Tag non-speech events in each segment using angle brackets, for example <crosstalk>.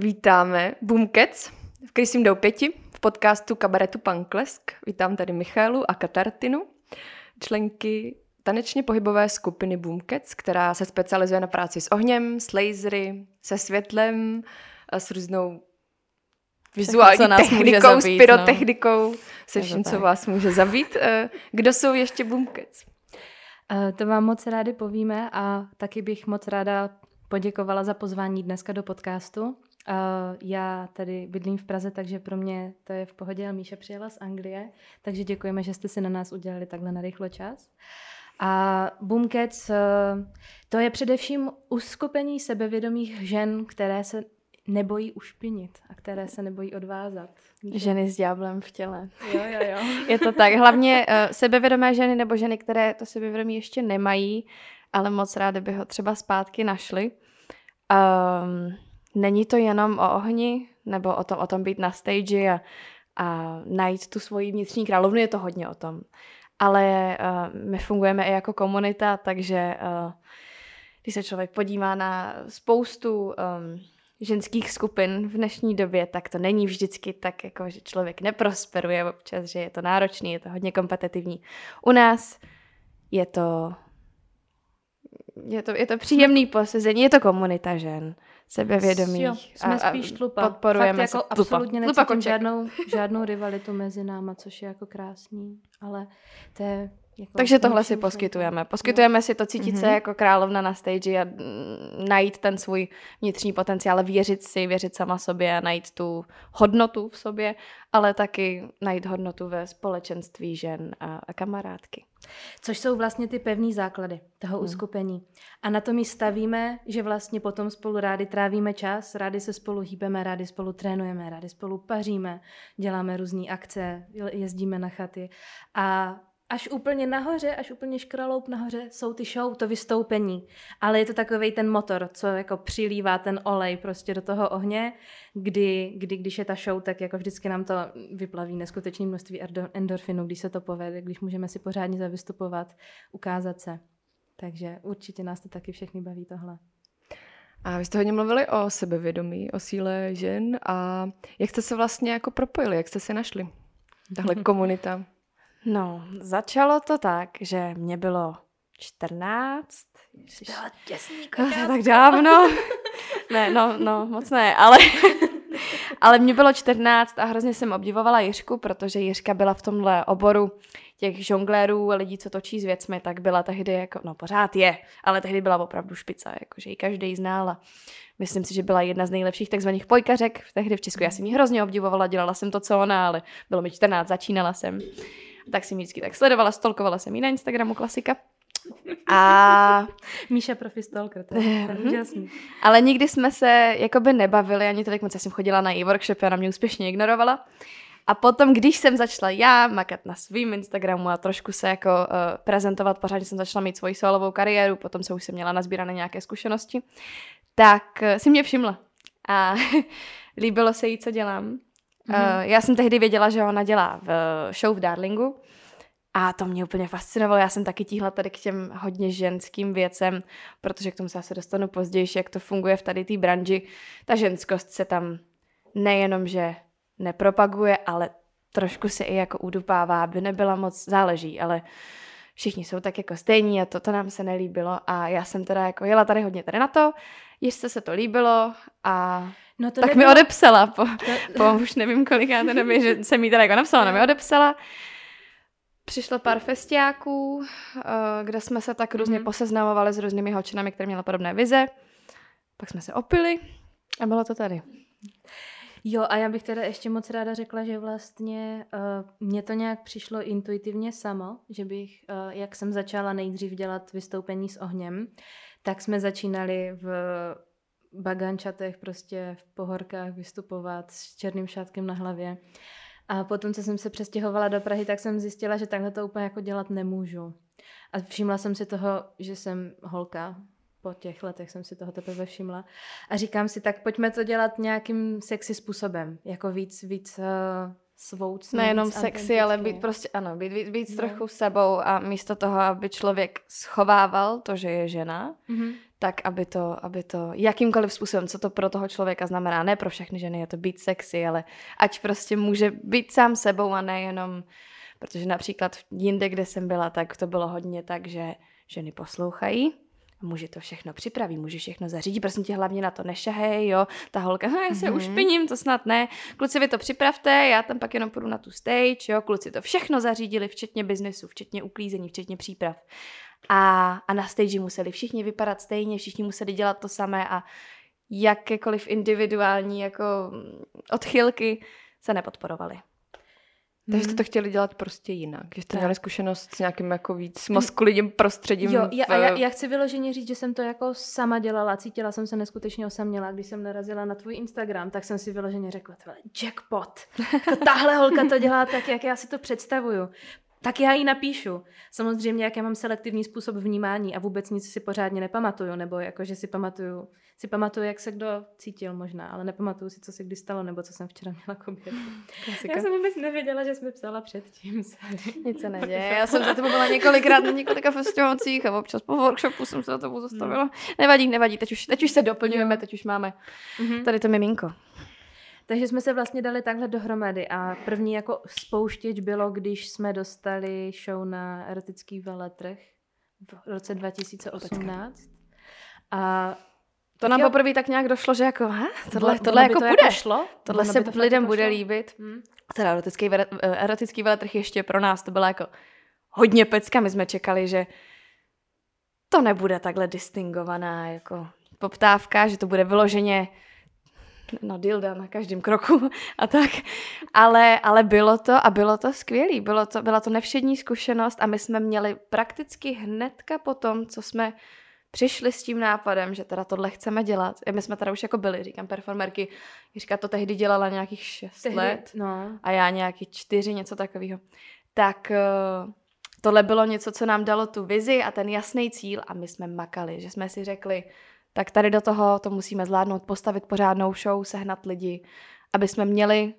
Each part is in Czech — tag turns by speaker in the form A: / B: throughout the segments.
A: Vítáme Boomcats v Krysím Doupěti v podcastu Kabaretu Panklesk. Vítám tady Michálu a Katartinu, členky tanečně pohybové skupiny Boomcats, která se specializuje na práci s ohněm, s lasery, se světlem, a s různou vizuální co nás technikou, zabít, s pyrotechnikou, no. se vším, co vás může zabít. Eh, kdo jsou ještě Boomcats?
B: Eh, to vám moc rádi povíme a taky bych moc ráda poděkovala za pozvání dneska do podcastu. Uh, já tady bydlím v Praze, takže pro mě to je v pohodě, a Míša přijela z Anglie, takže děkujeme, že jste si na nás udělali takhle na rychlo čas. A Boomcats, uh, to je především uskupení sebevědomých žen, které se nebojí ušpinit a které se nebojí odvázat.
C: Ženy s ďáblem v těle.
B: Jo, jo, jo. <laughs>
C: je to tak. Hlavně uh, sebevědomé ženy nebo ženy, které to sebevědomí ještě nemají, ale moc rády by ho třeba zpátky našli. Um, není to jenom o ohni, nebo o tom, o tom být na stage a, a najít tu svoji vnitřní královnu, je to hodně o tom. Ale uh, my fungujeme i jako komunita, takže uh, když se člověk podívá na spoustu um, ženských skupin v dnešní době, tak to není vždycky tak, jako že člověk neprosperuje občas, že je to náročný, je to hodně kompetitivní. U nás je to je to, je to příjemný posezení, je to komunita žen, sebevědomých. Jo,
B: jsme a, spíš tlupa.
C: Podporujeme
B: Fakt jako tlupa. absolutně necítím žádnou, žádnou rivalitu mezi náma, což je jako krásný, ale to je jako
C: Takže tohle si poskytujeme. Poskytujeme jo. si to cítit mm-hmm. se jako královna na stage a najít ten svůj vnitřní potenciál, věřit si, věřit sama sobě a najít tu hodnotu v sobě, ale taky najít hodnotu ve společenství žen a, a kamarádky.
B: Což jsou vlastně ty pevné základy toho hmm. uskupení. A na to my stavíme, že vlastně potom spolu rádi trávíme čas, rádi se spolu hýbeme, rádi spolu trénujeme, rádi spolu paříme, děláme různé akce, jezdíme na chaty. A až úplně nahoře, až úplně škraloup nahoře jsou ty show, to vystoupení. Ale je to takový ten motor, co jako přilívá ten olej prostě do toho ohně, kdy, kdy když je ta show, tak jako vždycky nám to vyplaví neskutečné množství endorfinu, když se to povede, když můžeme si pořádně zavystupovat, ukázat se. Takže určitě nás to taky všechny baví tohle.
A: A vy jste hodně mluvili o sebevědomí, o síle žen a jak jste se vlastně jako propojili, jak jste se našli? Tahle <laughs> komunita.
C: No, začalo to tak, že mě bylo 14.
B: Byla těsný
C: tak dávno. <laughs> ne, no, no, moc ne, ale, <laughs> ale mě bylo 14 a hrozně jsem obdivovala Jiřku, protože Jiřka byla v tomhle oboru těch žonglérů, lidí, co točí s věcmi, tak byla tehdy jako, no pořád je, ale tehdy byla opravdu špica, jakože ji každý znala. Myslím si, že byla jedna z nejlepších takzvaných pojkařek tehdy v Česku. Já jsem ji hrozně obdivovala, dělala jsem to, co ona, ale bylo mi 14, začínala jsem tak jsem vždycky tak sledovala, stolkovala jsem ji na Instagramu, klasika. A... <laughs>
B: Míša profi stalker, to je mhm. úžasný.
C: Ale nikdy jsme se jakoby nebavili ani tolik moc. Já jsem chodila na e-workshop, a na mě úspěšně ignorovala. A potom, když jsem začala já makat na svým Instagramu a trošku se jako uh, prezentovat, pořádně jsem začala mít svoji solovou kariéru, potom se už jsem měla nazbírané nějaké zkušenosti, tak uh, si mě všimla. A <laughs> líbilo se jí, co dělám. Mm-hmm. Já jsem tehdy věděla, že ona dělá v show v Darlingu a to mě úplně fascinovalo. Já jsem taky tíhla tady k těm hodně ženským věcem, protože k tomu se asi dostanu později, jak to funguje v tady té branži. Ta ženskost se tam nejenom, že nepropaguje, ale trošku se i jako udupává, aby nebyla moc, záleží, ale všichni jsou tak jako stejní a to, to nám se nelíbilo a já jsem teda jako jela tady hodně tady na to, ještě se to líbilo a No to tak nebylo... mi odepsala po, po už nevím koliká to době, že jsem jí teda jako napsala, ona mi odepsala. Přišlo pár festiáků, eh, kde jsme se tak různě mm-hmm. poseznamovali s různými holčinami, které měly podobné vize. Pak jsme se opili a bylo to tady.
B: Jo, a já bych teda ještě moc ráda řekla, že vlastně uh, mně to nějak přišlo intuitivně samo, že bych, uh, jak jsem začala nejdřív dělat vystoupení s ohněm, tak jsme začínali v bagančatech prostě v pohorkách vystupovat s černým šátkem na hlavě. A potom, co jsem se přestěhovala do Prahy, tak jsem zjistila, že takhle to úplně jako dělat nemůžu. A všimla jsem si toho, že jsem holka. Po těch letech jsem si toho teprve všimla. A říkám si, tak pojďme to dělat nějakým sexy způsobem. Jako víc, víc uh, svou
C: Nejenom sexy, ale být prostě, ano, být, být, být no. trochu sebou a místo toho, aby člověk schovával to, že je žena, mm-hmm. Tak aby to, aby to jakýmkoliv způsobem, co to pro toho člověka znamená, ne pro všechny ženy je to být sexy, ale ať prostě může být sám sebou a nejenom, protože například jinde, kde jsem byla, tak to bylo hodně tak, že ženy poslouchají, muži to všechno připraví, muži všechno zařídí, prosím tě hlavně na to nešahej, jo, ta holka, já se mm-hmm. už piním, to snad ne, kluci vy to připravte, já tam pak jenom půjdu na tu stage, jo, kluci to všechno zařídili, včetně biznesu, včetně uklízení, včetně příprav. A, a na stage museli všichni vypadat stejně, všichni museli dělat to samé a jakékoliv individuální jako odchylky se nepodporovaly.
A: Takže jste to chtěli dělat prostě jinak, že jste tak. měli zkušenost s nějakým jako víc maskulinním prostředím.
B: Jo, já, v... a já, já chci vyloženě říct, že jsem to jako sama dělala, cítila jsem se neskutečně osaměla, když jsem narazila na tvůj Instagram, tak jsem si vyloženě řekla, jackpot, to tahle holka to dělá tak, jak já si to představuju tak já ji napíšu. Samozřejmě, jak já mám selektivní způsob vnímání a vůbec nic si pořádně nepamatuju, nebo jako, že si pamatuju, si pamatuju, jak se kdo cítil možná, ale nepamatuju si, co se kdy stalo, nebo co jsem včera měla k obědu. Já jsem vůbec nevěděla, že jsme psala předtím.
C: Nic se neděje. Já jsem za tebou byla několikrát na několika festivalcích a občas po workshopu jsem se za tebou zastavila. Hmm. Nevadí, nevadí, teď už, teď už se doplňujeme, teď už máme mm-hmm. tady to miminko.
B: Takže jsme se vlastně dali takhle dohromady a první jako spouštěč bylo, když jsme dostali show na erotický veletrh v roce 2018. A
C: to nám poprvé tak nějak došlo, že jako, ha, tohle, tohle jako to bude. Jako šlo? Tohle se to lidem bude šlo? líbit. Hmm. Teda erotický, eh, erotický veletrh ještě pro nás to bylo jako hodně pecka. My jsme čekali, že to nebude takhle distingovaná jako poptávka, že to bude vyloženě no dilda na každém kroku a tak, ale, ale bylo to a bylo to skvělé, bylo to, byla to nevšední zkušenost a my jsme měli prakticky hnedka po tom, co jsme přišli s tím nápadem, že teda tohle chceme dělat. My jsme teda už jako byli, říkám, performerky. Jiřka to tehdy dělala nějakých šest tehdy, let no. a já nějaký čtyři, něco takového. Tak uh, tohle bylo něco, co nám dalo tu vizi a ten jasný cíl a my jsme makali, že jsme si řekli, tak tady do toho to musíme zvládnout, postavit pořádnou show, sehnat lidi, aby jsme měli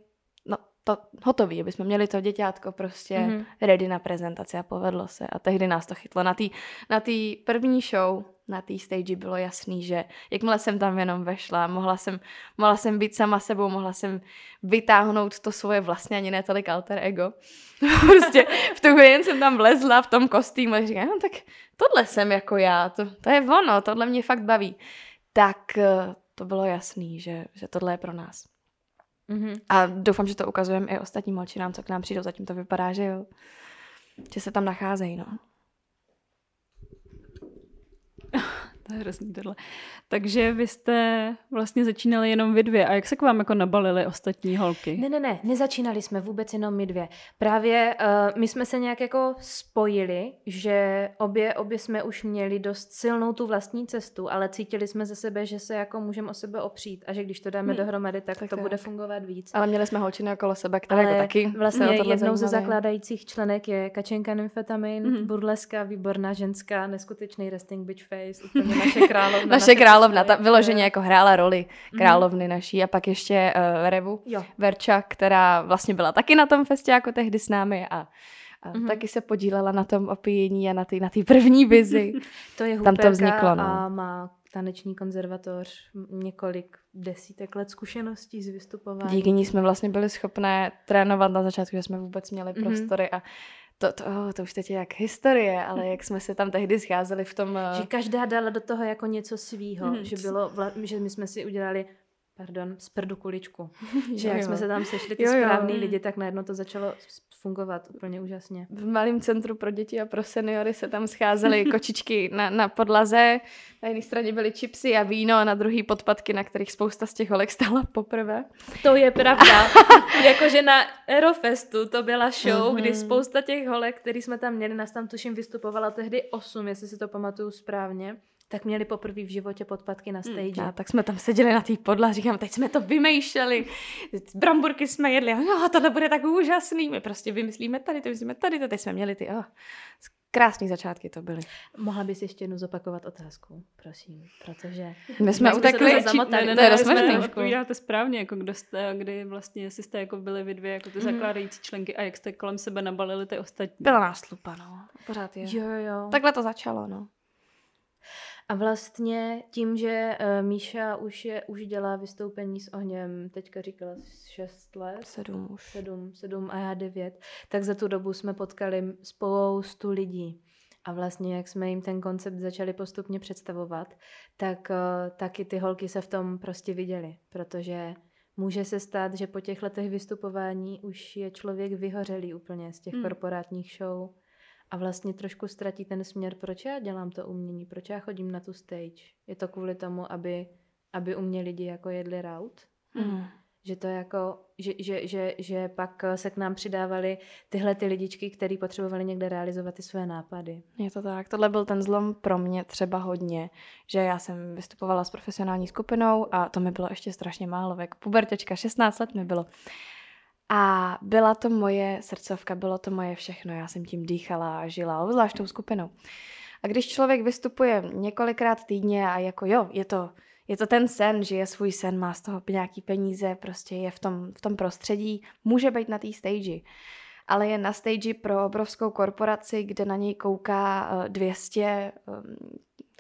C: to hotový, aby jsme měli to děťátko prostě mm-hmm. ready na prezentaci a povedlo se. A tehdy nás to chytlo. Na té na tý první show, na té stage bylo jasný, že jakmile jsem tam jenom vešla, mohla jsem, mohla jsem být sama sebou, mohla jsem vytáhnout to svoje vlastně ani ne tolik alter ego. <laughs> prostě v tu jen jsem tam vlezla v tom kostýmu a říkám, no, tak tohle jsem jako já, to, to je ono, tohle mě fakt baví. Tak eh, to bylo jasný, že, že tohle je pro nás. Mm-hmm. A doufám, že to ukazujeme i ostatním holčinám, co k nám přijdou. Zatím to vypadá, že jo. Že se tam nacházejí, no.
D: To je hrozný tohle. Takže vy jste vlastně začínali jenom vy dvě. A jak se k vám jako nabalili ostatní holky?
B: Ne, ne, ne, nezačínali jsme vůbec jenom my dvě. Právě uh, my jsme se nějak jako spojili, že obě, obě jsme už měli dost silnou tu vlastní cestu, ale cítili jsme ze sebe, že se jako můžeme o sebe opřít a že když to dáme hmm. dohromady, tak, tak to tak. bude fungovat víc.
C: Ale měli jsme holčiny okolo sebe, které ale jako taky
B: vlastně jednou ze zakládajících členek je Kačenka Nymfetamin, mm-hmm. burleska, výborná ženská, neskutečný resting bitch face, úplně <laughs> naše královna.
C: naše královna, ta vyloženě jako hrála roli mhm. královny mm. naší a pak ještě uh, Revu, jo. Verča, která vlastně byla taky na tom festě jako tehdy s námi a a mm-hmm. taky se podílela na tom opíjení a na té na první vizi. <laughs>
B: to je Tam to vzniklo, no. a má taneční konzervatoř několik desítek let zkušeností z vystupování.
C: Díky ní jsme vlastně byli schopné trénovat na začátku, že jsme vůbec měli mm-hmm. prostory a to, to, oh, to už teď je jak historie, ale jak jsme se tam tehdy scházeli v tom...
B: Že každá dala do toho jako něco svýho, hmm. že bylo, že my jsme si udělali pardon, z prdu kuličku. <laughs> že jak jo. jsme se tam sešli ty jo, správný jo. lidi, tak najednou to začalo fungovat úplně úžasně.
C: V malém centru pro děti a pro seniory se tam scházely <laughs> kočičky na, na podlaze, na jedné straně byly čipsy a víno a na druhé podpadky, na kterých spousta z těch holek stála poprvé.
B: To je pravda. <laughs> Jakože na Aerofestu to byla show, mm-hmm. kdy spousta těch holek, který jsme tam měli, nás tam tuším vystupovala tehdy 8, jestli si to pamatuju správně tak měli poprvé v životě podpadky na hmm. stage.
C: Hmm, a tak jsme tam seděli na té podlaze, říkám, teď jsme to vymýšleli, bramburky jsme jedli, a no, tohle bude tak úžasný, my prostě vymyslíme tady, to vymyslíme tady, to teď jsme měli ty, oh, krásné začátky to byly.
B: Mohla bys ještě jednou zopakovat otázku, prosím, protože...
C: My jsme utekli.
D: Ne, ne,
C: To je možný.
D: odpovídáte správně, jako kdo jste, kdy vlastně, jestli jste jako byli vy dvě, jako ty
B: Mhm.
D: zakládající členky a jak jste kolem sebe nabalili ty ostatní.
C: Byla nástupa, no. Pořád je.
B: Jo, jo.
C: Takhle to začalo, no.
B: A vlastně tím, že uh, Míša už, je, už dělá vystoupení s ohněm, teďka říkala 6 let,
C: Sedm už.
B: sedm, sedm a já devět, tak za tu dobu jsme potkali spoustu lidí. A vlastně, jak jsme jim ten koncept začali postupně představovat, tak uh, taky ty holky se v tom prostě viděly, protože může se stát, že po těch letech vystupování už je člověk vyhořelý úplně z těch
D: hmm.
B: korporátních show a vlastně trošku ztratí ten směr, proč já dělám to umění, proč já chodím na tu stage. Je to kvůli tomu, aby, aby u mě lidi jako jedli raut,
C: Mm.
B: že to jako, že, že, že, že pak se k nám přidávali tyhle ty lidičky, který potřebovali někde realizovat ty své nápady.
C: Je to tak. Tohle byl ten zlom pro mě třeba hodně, že já jsem vystupovala s profesionální skupinou a to mi bylo ještě strašně málo. Jako pubertěčka, 16 let mi bylo. A byla to moje srdcovka, bylo to moje všechno. Já jsem tím dýchala a žila, obzvlášť tou skupinou. A když člověk vystupuje několikrát týdně a jako jo, je to, je to ten sen, že je svůj sen, má z toho nějaký peníze, prostě je v tom, v tom prostředí, může být na té stage. Ale je na stage pro obrovskou korporaci, kde na něj kouká eh, 200 um,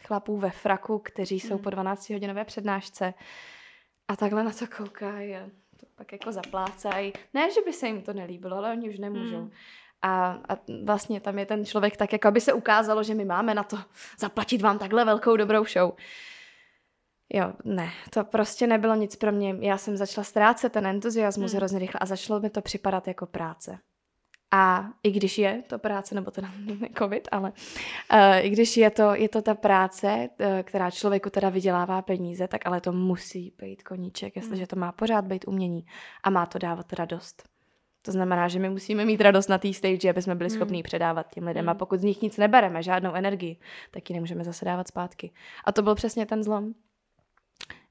C: chlapů ve fraku, kteří jsou
B: Mm.
C: po 12-hodinové přednášce a takhle na to koukají to pak jako zaplácají. Ne, že by se jim to nelíbilo, ale oni už nemůžou.
B: Mm.
C: A, a vlastně tam je ten člověk tak, jako aby se ukázalo, že my máme na to zaplatit vám takhle velkou dobrou show. Jo, ne, to prostě nebylo nic pro mě. Já jsem začala ztrácet ten entuziasmus
B: Hmm.
C: hrozně rychle a začalo mi to připadat jako práce. A i když je to práce, nebo teda <laughs> covid, ale uh, i když je to, je to ta práce, uh, která člověku teda vydělává peníze, tak ale to musí být koníček, jestliže to má pořád být umění a má to dávat radost. To znamená, že my musíme mít radost na té stage, aby jsme byli
B: Hmm.
C: schopní předávat těm lidem.
B: Hmm.
C: A pokud z nich nic nebereme, žádnou energii, tak ji nemůžeme zase dávat zpátky. A to byl přesně ten zlom.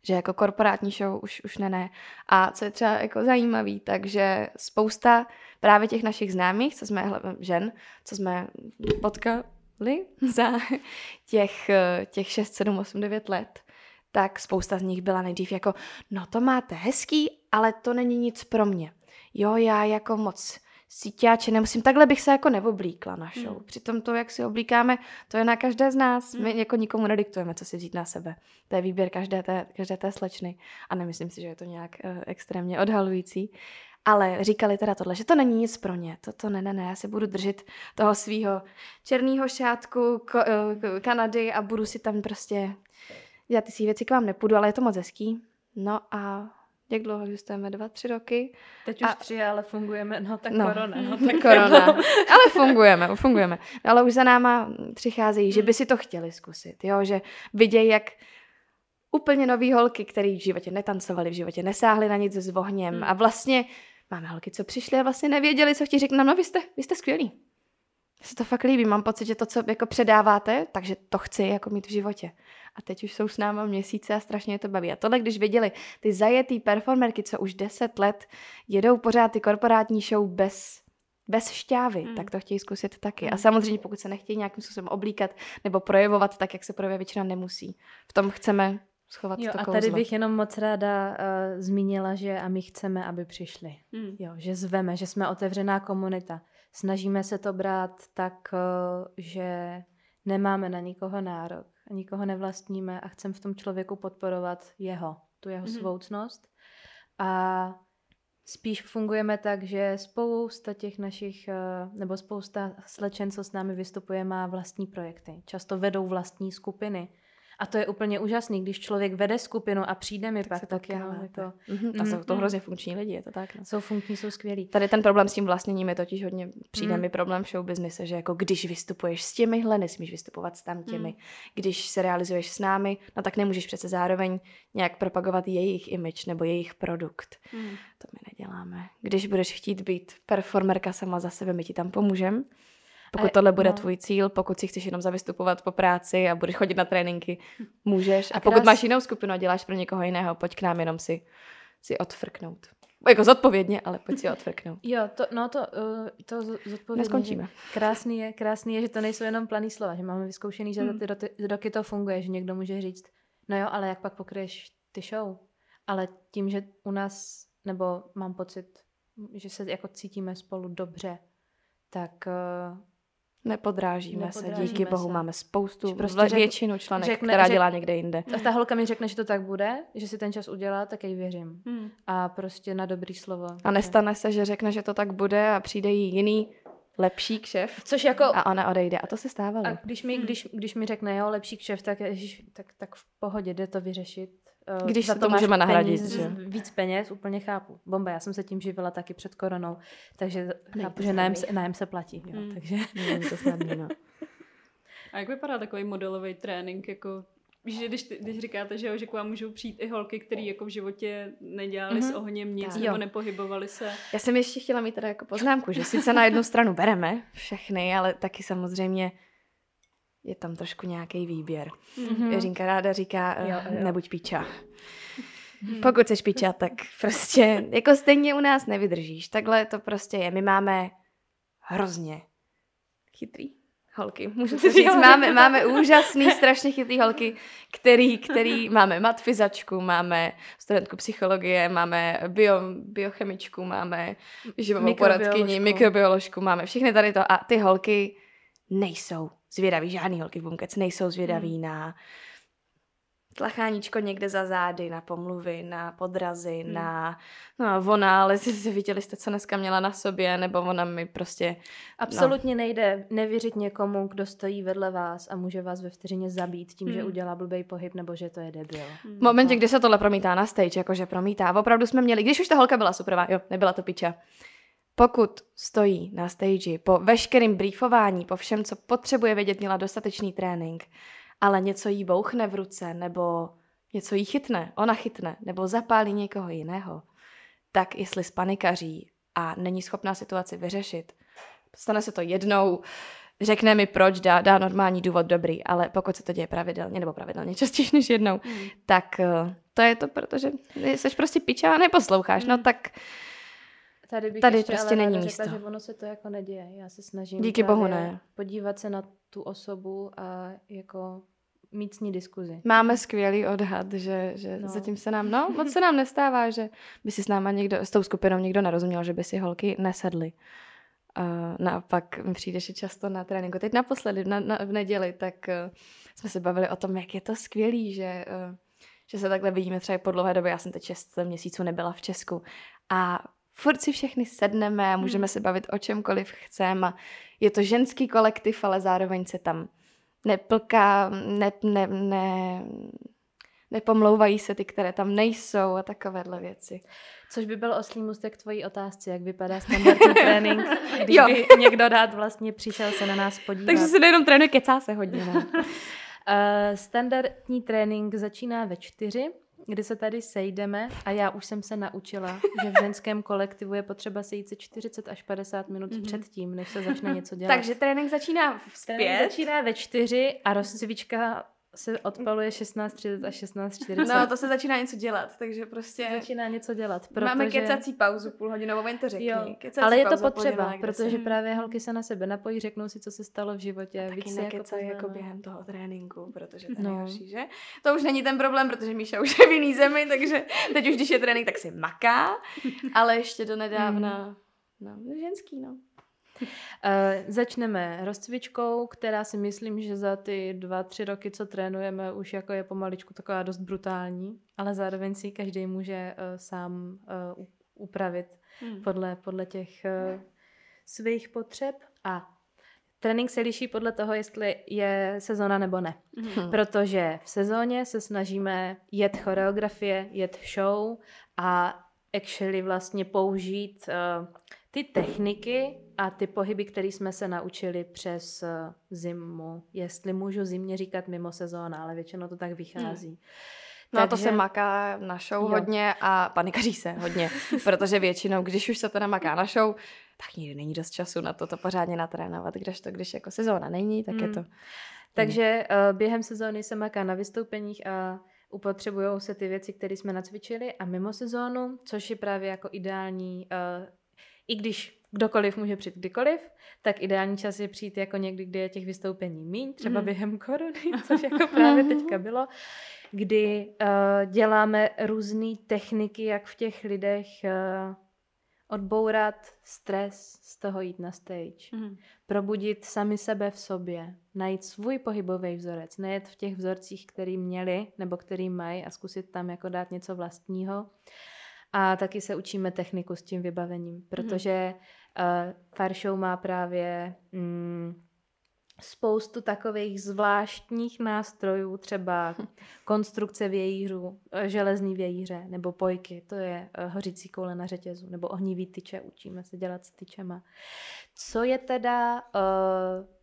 C: Že jako korporátní show už, už ne, ne. A co je třeba jako zajímavý, takže spousta právě těch našich známých, co jsme, žen, co jsme potkali <laughs> za těch, těch 6, 7, 8, 9 let, tak spousta z nich byla nejdřív jako, no to máte hezký, ale to není nic pro mě. Jo, já jako moc síťáče nemusím, takhle bych se jako neoblíkla na show.
B: Hmm.
C: Přitom to, jak si oblíkáme, to je na každé z nás. My
B: Hmm.
C: jako nikomu nediktujeme, co si vzít na sebe. To je výběr každé té, každé té slečny. A nemyslím si, že je to nějak uh, extrémně odhalující. Ale říkali teda tohle, že to není nic pro ně. To, to ne, ne, ne, já se budu držet toho svého černého šátku ko, uh, Kanady a budu si tam prostě dělat ty svý věci, k vám nepůjdu, ale je to moc hezký. No a jak dlouho existujeme? Dva, tři roky?
B: Teď už
C: A-
B: tři, ale fungujeme, no tak
C: No.
B: korona. No, <laughs>
C: Tak korona. Ale fungujeme, fungujeme. Ale už za náma přicházejí, že by si to chtěli zkusit, jo? že vidějí, jak úplně nový holky, který v životě netancovali, v životě nesáhli na nic s ohněm
B: Hmm.
C: a vlastně máme holky, co přišly a vlastně nevěděli, co chtějí řeknout, no vy jste, vy jste skvělí. Mně se to fakt líbí, mám pocit, že to, co jako předáváte, takže to chci jako mít v životě. A teď už jsou s náma měsíce a strašně je to baví. A tohle, když viděli ty zajetý performerky, co už deset let jedou pořád ty korporátní show bez, bez šťávy,
B: Mm.
C: mm. tak to chtějí zkusit taky. Mm. A
B: Mm.
C: samozřejmě, pokud se nechtějí nějakým způsobem oblíkat nebo projevovat tak, jak se projevuje většina nemusí. V tom chceme schovat
B: Jo,
C: to
B: a
C: kouzlo.
B: tady bych jenom moc ráda uh, zmínila, že a my chceme, aby přišli.
D: Hmm.
B: Jo, že zveme, že jsme otevřená komunita. Snažíme se to brát tak, uh, že nemáme na nikoho nárok, a nikoho nevlastníme a chceme v tom člověku podporovat jeho, tu jeho
D: Mhm.
B: mm-hmm. svoucnost. A spíš fungujeme tak, že spousta těch našich, eh, nebo spousta slečen, co s námi vystupuje, má vlastní projekty. Často vedou vlastní skupiny. A to je úplně úžasný, když člověk vede skupinu a přijde mi
C: Tak
B: pak, tak já
C: hádáte.
B: jako,
C: Mhm, a jsou to
B: Mhm.
C: hrozně funkční lidi, je to tak. No.
B: jsou funkční, jsou skvělí.
C: Tady ten problém s tím vlastněním je totiž hodně, přijde
B: Mm.
C: mi problém v showbiznise, že jako když vystupuješ s těmihle, nesmíš vystupovat s tam těmi.
B: Mm.
C: Když se realizuješ s námi, no tak nemůžeš přece zároveň nějak propagovat jejich image nebo jejich produkt.
D: Hmm.
C: To my neděláme. Když budeš chtít být performerka sama za sebe, my ti tam pomůžeme. Pokud tohle bude
B: no.
C: tvůj cíl, pokud si chceš jenom zavystupovat po práci a budeš chodit na tréninky, můžeš. A,
B: A
C: pokud
B: krás-
C: máš jinou skupinu a děláš pro někoho jiného, pojď k nám jenom si, si odfrknout. Jako zodpovědně, ale pojď si <laughs> odfrknout.
B: Jo, to, no to, uh, to zodpovědně.
C: Neskončíme.
B: Krásný je, krásný je, že to nejsou jenom planý slova, že máme vyzkoušený, že za
D: Hmm.
B: ty roky, roky to funguje, že někdo může říct, no jo, ale jak pak pokryješ ty show? Ale tím, že u nás, nebo mám pocit, že se jako cítíme spolu dobře, tak uh,
C: Nepodrážíme, se,
B: Nepodrážíme
C: díky bohu
B: se.
C: máme spoustu,
B: Že prostě řekne-
C: většinu členek,
B: řekne-
C: která
B: řek-
C: dělá někde jinde.
B: ta, ta holka mi řekne, že to tak bude, že si ten čas udělá, tak jej věřím.
D: Hmm.
B: A prostě na dobrý slovo.
C: A nestane se, že řekne, že to tak bude a přijde jí jiný lepší kšef
B: Což jako...
C: a ona odejde. A to se stávalo.
B: A když mi, když, když mi řekne, jo, lepší kšef, tak, ježiš, tak, tak v pohodě jde to vyřešit. Eh,
C: Když
B: za
C: se to
B: máš
C: můžeme nahradit,
B: peníz,
C: že?
B: Víc peněz, úplně chápu. Bomba, já jsem se tím živila taky před koronou, takže chápu,
C: to
B: že nájem se, nájem se platí. Jo,
D: Hmm.
B: takže...
C: Není to snadný, no.
D: A jak vypadá takový modelový trénink? Jako, víš, že když, ty- když říkáte, že, jo, že k vám můžou přijít i holky, které jako v životě nedělali
B: Mhm.
D: s ohněm nic,
C: Tak.
D: nebo
B: Jo.
D: nepohybovali se.
C: Já jsem ještě chtěla mít teda jako poznámku, že sice na jednu stranu bereme všechny, ale taky samozřejmě je tam trošku nějaký výběr.
B: Mhm.
C: Jiřinka ráda říká,
B: Jo,
C: jo,
B: jo.
C: nebuď píča. Pokud jsi píča, tak prostě jako stejně u nás nevydržíš. Takhle to prostě je. My máme hrozně chytrý holky. Můžu to říct, <laughs> máme, máme úžasný, strašně chytrý holky, který, který máme matfizačku, máme studentku psychologie, máme bio, biochemičku, máme
B: Mikrobioložku.
C: poradkyni, mikrobioložku, máme všechny tady to. A ty holky nejsou zvědaví, žádný holky v Bumkec nejsou zvědaví
B: Hmm.
C: na tlacháníčko někde za zády, na pomluvy, na podrazy,
B: Hmm.
C: na no ona, ale <laughs> si, viděli jste, co dneska měla na sobě, nebo ona mi prostě
B: Absolutně nejde nevěřit někomu, kdo stojí vedle vás a může vás ve vteřině zabít tím, že
D: Hmm.
B: udělá blbý pohyb nebo že to je debil.
C: V momentě, kdy se tohle promítá na stage, jakože promítá, opravdu jsme měli, když už ta holka byla superová, jo, nebyla to piča. Pokud stojí na stage po veškerém briefování, po všem, co potřebuje vědět, měla dostatečný trénink, ale něco jí bouchne v ruce, nebo něco jí chytne, ona chytne, nebo zapálí někoho jiného, tak jestli spanikaří a není schopná situaci vyřešit, stane se to jednou, řekne mi proč, dá, dá normální důvod dobrý, ale pokud se to děje pravidelně, nebo pravidelně častěji než jednou,
D: Hmm.
C: tak eh, to je to, protože jsi prostě piča a neposloucháš. No
D: Mm.
C: tak
B: Tady, bych
C: Tady
B: ještě
C: prostě
B: ale
C: není místo.
B: Řekla, že ono se to jako neděje. Já se snažím
C: Díky bohu ne.
B: podívat se na tu osobu a jako mít s ní diskuzi.
C: máme skvělý odhad, že, že
B: No.
C: zatím se nám, no moc se nám nestává, že by si s náma někdo, s tou skupinou někdo nerozuměl, že by si holky nesedly. Uh, naopak mi přijde, že často na tréninku, teď naposledy na, na, v neděli, tak uh, jsme se bavili o tom, jak je to skvělý, že, uh, že se takhle vidíme třeba po dlouhé době. Já jsem teď 6 měsíců nebyla v Česku a furt si všechny sedneme a můžeme
D: Hmm.
C: se bavit o čemkoliv chceme. Je to ženský kolektiv, ale zároveň se tam neplká, ne, ne, ne, nepomlouvají se ty, které tam nejsou a takovéhle věci.
B: Což by byl oslý můstek k tvojí otázce, jak vypadá standardní <laughs> trénink, když
C: Jo.
B: by někdo rád vlastně přišel se na nás podívat.
C: Takže se nejenom trénuje, kecá se hodně. No.
B: Uh, <laughs> standardní trénink začíná ve čtyři, kdy se tady sejdeme a já už jsem se naučila, že v ženském kolektivu je potřeba sejít se 40 až 50 minut
D: Mhm.
B: mm-hmm. předtím, než se začne něco <laughs> dělat.
C: Takže trénink začíná
B: Trénink
C: zpět.
B: začíná ve čtyři a rozcvička se odpaluje 16.30 až 16.40.
C: No, to se začíná něco dělat, takže prostě
B: začíná něco dělat, protože...
C: máme kecací pauzu půlhodinovou, jen to řekni.
B: Jo,
C: Kecací
B: ale je to potřeba, protože právě holky se na sebe napojí, řeknou si, co se stalo v životě.
C: taky
B: víc si jako
C: nekecají jako,
B: poznáme.
C: během toho tréninku, protože to je
B: No.
C: nejhorší, že? To už není ten problém, protože Míša už je v jiný zemi, takže teď už, když je trénink, tak si maká, <laughs> ale ještě do nedávna, no, ženský, no.
B: Uh, začneme rozcvičkou, která si myslím, že za ty dva, tři roky, co trénujeme, už jako je pomaličku taková dost brutální, ale zároveň si každý může uh, sám u- upravit
D: Hmm.
B: podle, podle těch svých potřeb a trénink se liší podle toho, jestli je sezona nebo ne.
C: Hm.
B: Protože v sezóně se snažíme jet choreografie, jet show a actually vlastně použít uh, ty techniky a ty pohyby, které jsme se naučili přes uh, zimu. Jestli můžu zimě říkat mimo sezóna, ale většinou to tak vychází.
C: No Takže... to se maká na show
B: Jo.
C: hodně a panikaří se hodně, <laughs> protože většinou, když už se to namaká na show, tak nikdy není dost času na to, to pořádně natrénovat, kdežto když jako sezóna není, tak je
B: Mm.
C: to...
B: Takže uh, během sezóny se maká na vystoupeních a upotřebují se ty věci, které jsme nacvičili a mimo sezónu, což je právě jako ideální, uh, i když kdokoliv může přijít kdykoliv, tak ideální čas je přijít jako někdy, kdy je těch vystoupení míň, třeba mm. během korony, <laughs> což jako právě teďka bylo, kdy uh, děláme různé techniky, jak v těch lidech uh, odbourat stres, z toho jít na stage, mm. probudit sami sebe v sobě, najít svůj pohybový vzorec, nejet v těch vzorcích, který měli nebo který mají a zkusit tam jako dát něco vlastního. A taky se učíme techniku s tím vybavením, protože uh, Fire Show má právě mm, spoustu takových zvláštních nástrojů, třeba <laughs> konstrukce vějířů, eh, železný vějíře nebo pojky, to je uh, hořící koule na řetězu, nebo ohnivý tyče, učíme se dělat s tyčema. Co je teda uh,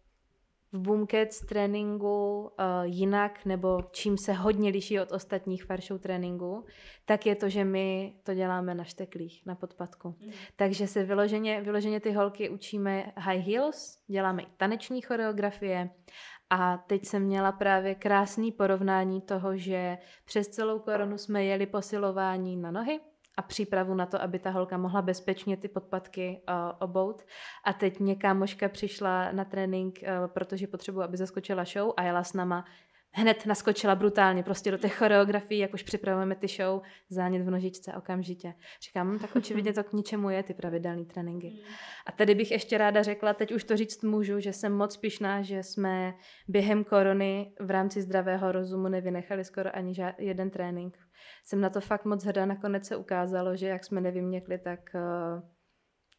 B: v Boomcats tréninku uh, jinak, nebo čím se hodně liší od ostatních farshow tréninků, tak je to, že my to děláme na šteklích, na podpadku. Mm. Takže se vyloženě, vyloženě ty holky učíme high heels, děláme i taneční choreografie a teď jsem měla právě krásný porovnání toho, že přes celou koronu jsme jeli posilování na nohy, a přípravu na to, aby ta holka mohla bezpečně ty podpatky uh, obout. A teď mě kámoška přišla na trénink, uh, protože potřebuje, aby zaskočila show a jela s náma hned naskočila brutálně prostě do těch choreografií, jak už připravujeme ty show, zánět v nožičce okamžitě. Říkám, hm, tak <laughs> očividně to k ničemu je, ty pravidelné tréninky. Hmm. A tady bych ještě ráda řekla, teď už to říct můžu, že jsem moc pišná, že jsme během korony v rámci zdravého rozumu nevynechali skoro ani žád, jeden trénink. Jsem na to fakt moc hrdá, nakonec se ukázalo, že jak jsme nevyměkli, tak uh,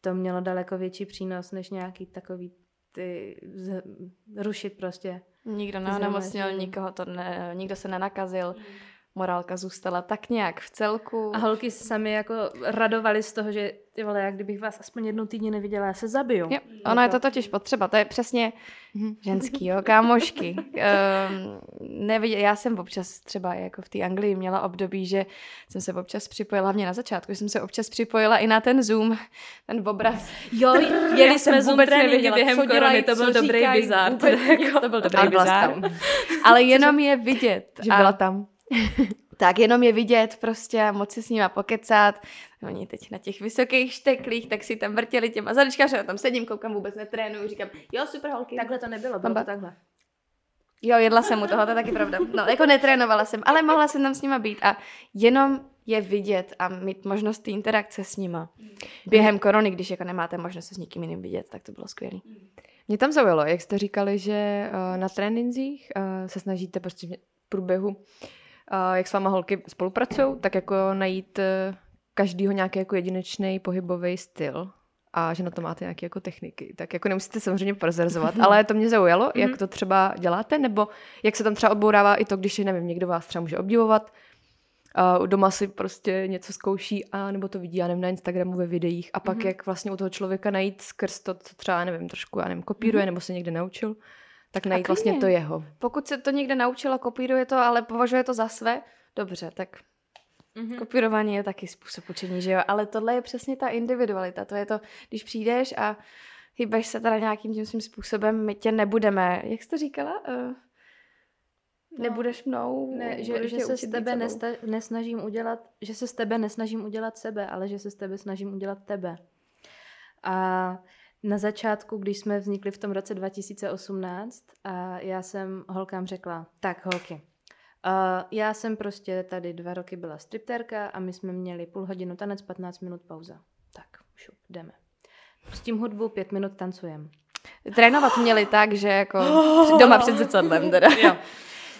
B: to mělo daleko větší přínos, než nějaký takový ty z, rušit prostě
C: Nikdo neonemocnil, nikoho to ne, nikdo se nenakazil. Mm morálka zůstala tak nějak v celku.
B: A holky sami jako radovali z toho, že ty vole, jak kdybych vás aspoň jednou týdně neviděla, já se zabiju.
C: Jo, ono je to totiž potřeba, to je přesně mhm. ženský, jo, kámošky. <laughs> um, neviděl, já jsem občas třeba jako v té Anglii měla období, že jsem se občas připojila, hlavně na začátku, že jsem se občas připojila i na ten Zoom, ten obraz.
B: Jo, <laughs> jeli jsme Zoom tréninky během korony, to byl dobrý bizár.
C: To byl dobrý bizár. Ale jenom <laughs> je vidět.
A: Že byla tam. <laughs>
C: tak jenom je vidět prostě a moc si s nima pokecat. Oni teď na těch vysokých šteklích, tak si tam vrtěli těma zadečka, že tam sedím, koukám, vůbec netrénuju, říkám, jo, super holky.
B: Takhle to nebylo, bylo to takhle.
C: Jo, jedla jsem u toho, to je taky pravda. No, jako netrénovala jsem, ale mohla jsem tam s nima být a jenom je vidět a mít možnost té interakce s nima. Během korony, když jako nemáte možnost se s nikým jiným vidět, tak to bylo skvělé.
A: Mě tam zaujalo, jak jste říkali, že uh, na trénincích uh, se snažíte prostě v průběhu jak s váma holky spolupracují, tak jako najít eh, každýho nějaký jako jedinečný pohybový styl a že na to máte nějaké jako techniky. Tak jako nemusíte samozřejmě prozrazovat, <laughs> ale to mě zaujalo, jak mhm. to třeba děláte, nebo jak se tam třeba odbourává i to, když, nevím, někdo vás třeba může obdivovat, a doma si prostě něco zkouší a nebo to vidí, já nevím, na Instagramu ve videích a pak mm-hmm. jak vlastně u toho člověka najít skrz to, co třeba, nevím, trošku, já nevím, kopíruje mm-hmm. nebo se někde naučil, tak najít vlastně to jeho.
C: Pokud se to někde naučila, kopíruje to, ale považuje to za své, dobře, tak Mm-hmm. Kopírování je taky způsob učení, že jo? Ale tohle je přesně ta individualita. To je to, když přijdeš a hýbeš se teda nějakým tím svým způsobem, my tě nebudeme, jak jsi to říkala? Uh, no. Nebudeš mnou?
B: Ne, že, že se s tebe nesta, nesnažím udělat, že se s tebe nesnažím udělat sebe, ale že se s tebe snažím udělat tebe. A na začátku, když jsme vznikli v tom roce 2018 a já jsem holkám řekla, tak holky, uh, já jsem prostě tady dva roky byla stripterka a my jsme měli půl hodinu tanec, 15 minut pauza. Tak, šup, jdeme. Pustím hudbu, pět minut tancujem.
C: Trénovat měli tak, že jako <laughs> doma před zrcadlem teda.
B: jo. <laughs>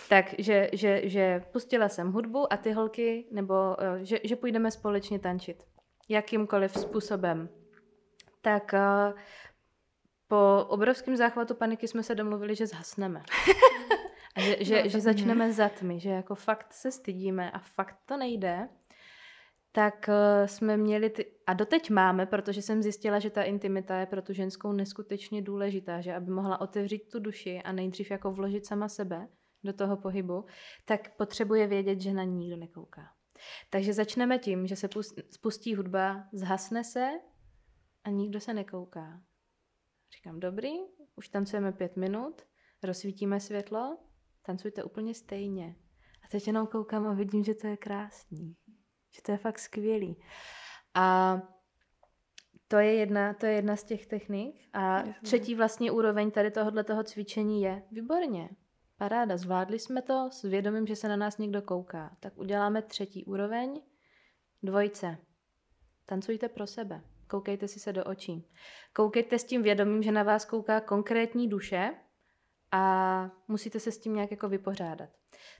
B: Tak, že, že, že pustila jsem hudbu a ty holky, nebo uh, že, že půjdeme společně tančit. Jakýmkoliv způsobem tak uh, po obrovském záchvatu paniky jsme se domluvili, že zhasneme. <laughs> A že, že, no, že začneme za tmy, že jako fakt se stydíme a fakt to nejde. Tak uh, jsme měli, ty, a doteď máme, protože jsem zjistila, že ta intimita je pro tu ženskou neskutečně důležitá, že aby mohla otevřít tu duši a nejdřív jako vložit sama sebe do toho pohybu, tak potřebuje vědět, že na ní nikdo nekouká. Takže začneme tím, že se spustí hudba, zhasne se a nikdo se nekouká. Říkám, dobrý, už tancujeme pět minut, rozsvítíme světlo, tancujte úplně stejně. A teď jenom koukám a vidím, že to je krásný. Že to je fakt skvělý. A to je jedna, to je jedna z těch technik. A třetí vlastně úroveň tady tohohle toho cvičení je výborně. Paráda, zvládli jsme to s vědomím, že se na nás někdo kouká. Tak uděláme třetí úroveň. Dvojce. Tancujte pro sebe. Koukejte si se do očí. Koukejte s tím vědomím, že na vás kouká konkrétní duše a musíte se s tím nějak jako vypořádat.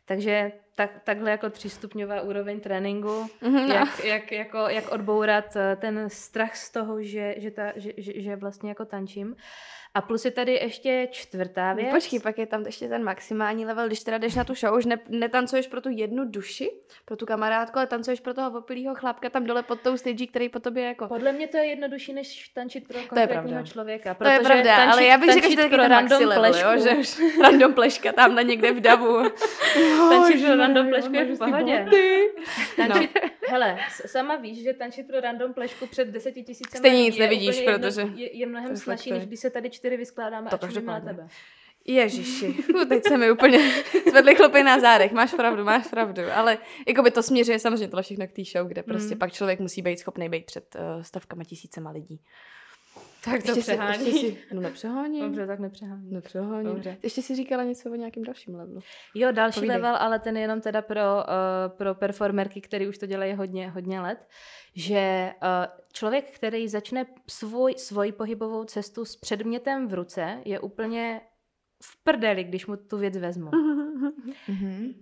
B: Takže tak, takhle jako třístupňová úroveň tréninku,
C: Mhm, no.
B: jak, jak, jako, jak odbourat eh, ten strach z toho, že, že, ta, že, že, vlastně jako tančím. A plus je tady ještě čtvrtá věc.
C: No, Počkej, pak je tam ještě ten maximální level, když teda jdeš na tu show, už ne, netancuješ pro tu jednu duši, pro tu kamarádku, ale tancuješ pro toho opilýho chlápka tam dole pod tou stage, který po tobě jako...
B: Podle mě to je jednodušší, než tančit pro konkrétního člověka.
C: To je pravda,
B: tančit,
C: ale já bych řekla, že to je ten maxi level, jo, že už <laughs> random pleška tamhle někde v davu. <laughs>
B: Tančit pro random plešku je v pohodě. Tančit, no. hele, sama víš, že tančit pro random plešku před deseti tisícem
C: Stejně nic nevidíš, protože
B: je, je mnohem
C: to
B: snažší, než když se tady čtyři vyskládáme
C: To
B: a čumíme na
C: každopádně.
B: tebe.
C: Ježiši, teď se mi úplně <laughs> zvedly chlopy na zádech, máš pravdu, máš pravdu, ale jako by to směřuje samozřejmě tohle všechno k té show, kde prostě
B: Mm.
C: pak člověk musí být schopný být před uh, stovkama tisícema lidí.
B: Tak to
C: si,
B: přehání.
C: ještě si, no nepřeháním.
B: Dobře, tak nepřehání.
C: Nepřeháním.
B: Dobře.
C: Ty ještě si říkala něco o nějakém dalším levelu.
B: Jo, další
C: Povídej.
B: level, ale ten je jenom teda pro, uh, pro performerky, který už to dělají hodně, hodně let, že uh, člověk, který začne svůj, svoji pohybovou cestu s předmětem v ruce, je úplně v prdeli, když mu tu věc vezmu. <laughs>
A: Mhm.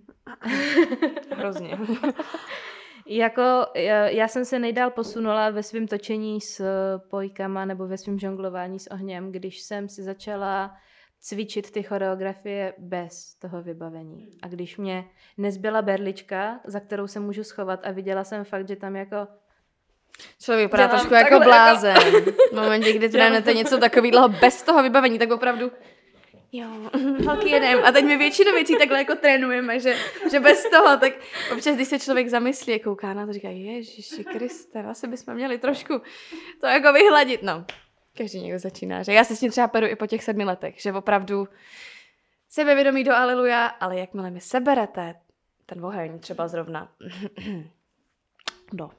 C: Hrozně. <laughs>
B: Jako já, já jsem se nejdál posunula ve svém točení s pojkama nebo ve svém žonglování s ohněm, když jsem si začala cvičit ty choreografie bez toho vybavení. A když mě nezbyla berlička, za kterou se můžu schovat a viděla jsem fakt, že tam jako
C: Člověk vypadá trošku jako
B: takhle,
C: blázen. V momentě, kdy trénujete něco takového bez toho vybavení, tak opravdu Jo, <laughs> holky jedem. A teď my většinu věcí takhle jako trénujeme, že, že bez toho, tak občas, když se člověk zamyslí a kouká na to, říká, Ježiši Kriste, asi bychom měli trošku to jako vyhladit. No, každý někdo začíná, že já se s tím třeba peru i po těch sedmi letech, že opravdu sebevědomí do aleluja, ale jakmile mi seberete ten oheň třeba zrovna, <clears throat> no,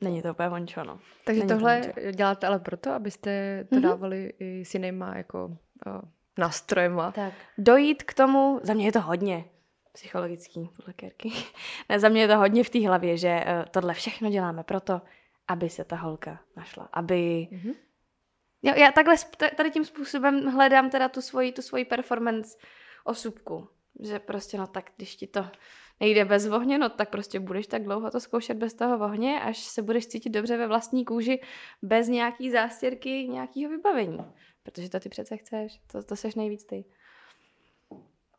C: není to úplně vončo, no.
A: Takže
C: Není to
A: tohle
C: vončo.
A: děláte ale proto, abyste to
C: Mhm.
A: dávali i s jinýma jako uh, nástrojema.
B: tak.
C: dojít k tomu, za mě je to hodně psychologický, podle Kerky. <laughs> Ne, za mě je to hodně v té hlavě, že uh, tohle všechno děláme proto, aby se ta holka našla. Aby...
A: Mhm.
C: Jo, já takhle tady tím způsobem hledám teda tu svoji, tu svoji performance osůbku. Že prostě no tak, když ti to nejde bez vohně, no tak prostě budeš tak dlouho to zkoušet bez toho vohně, až se budeš cítit dobře ve vlastní kůži, bez nějaký zástěrky, nějakého vybavení. Protože to ty přece chceš, to, to seš nejvíc ty.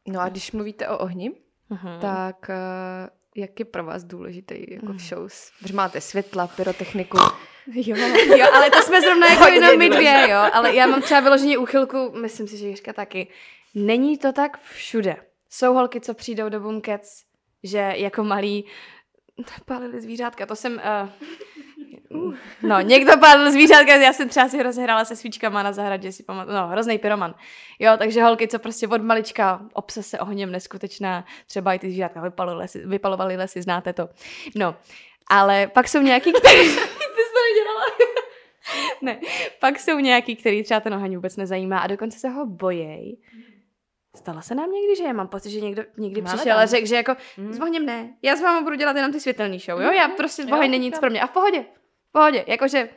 A: No a když mluvíte o ohni,
C: Mhm.
A: tak uh, jak je pro vás důležitý jako v shows? Protože máte světla, pyrotechniku. <laughs>
C: Jo, jo, ale to jsme zrovna jako jenom my dvě, jo. Ale já mám třeba vyloženě úchylku, myslím si, že Jiřka taky. Není to tak všude. Jsou holky, co přijdou do Boomcats, že jako malí pálili zvířátka. To jsem... Uh, no, někdo pálil zvířátka, já jsem třeba si rozehrála se svíčkama na zahradě, si pamatuju. No, hrozný pyroman. Jo, takže holky, co prostě od malička obsese ohněm neskutečná, třeba i ty zvířátka vypalovaly lesy, vypalovaly lesy, znáte to. No, ale pak jsou nějaký, kteří... <laughs> ty jsi to nedělala. <laughs> ne, pak jsou nějaký, který třeba ten oheň vůbec nezajímá a dokonce se ho bojejí. Stalo se nám někdy, že já mám pocit, že někdo někdy
B: Máme
C: přišel a
B: tam.
C: řekl, že jako
B: Mm.
C: s ohněm ne, já s váma budu dělat jenom ty světelný show, jo? Já prostě
B: Jo,
C: oheň není nic pro mě. A v pohodě, pohodě, jakože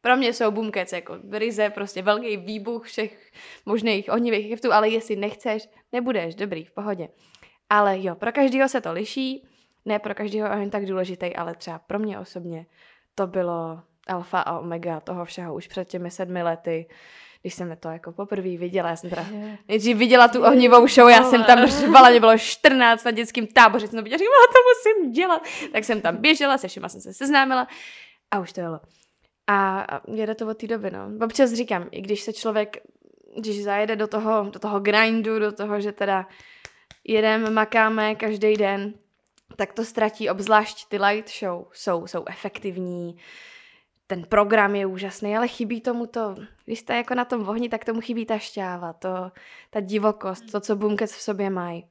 C: pro mě jsou boomcats jako ryze, prostě velký výbuch všech možných ohnivých efektů, ale jestli nechceš, nebudeš, dobrý, v pohodě. Ale jo, pro každého se to liší, ne pro každého oheň tak důležitý, ale třeba pro mě osobně to bylo alfa a omega toho všeho už před těmi sedmi lety, když jsem to jako poprvé viděla, já jsem teda nejdřív viděla tu ohnivou show, já jsem tam řvala, mě bylo 14 na dětském táboře, jsem to viděla, říkala, to musím dělat. Tak jsem tam běžela, se všema jsem se seznámila a už to jelo. A jede to od té doby, no. Občas říkám, i když se člověk, když zajede do toho, do toho grindu, do toho, že teda jedeme, makáme každý den, tak to ztratí, obzvlášť ty light show jsou, jsou efektivní, ten program je úžasný, ale chybí tomu to, když jste jako na tom ohni, tak tomu chybí ta šťáva, to, ta divokost, to, co Boomcats v sobě mají.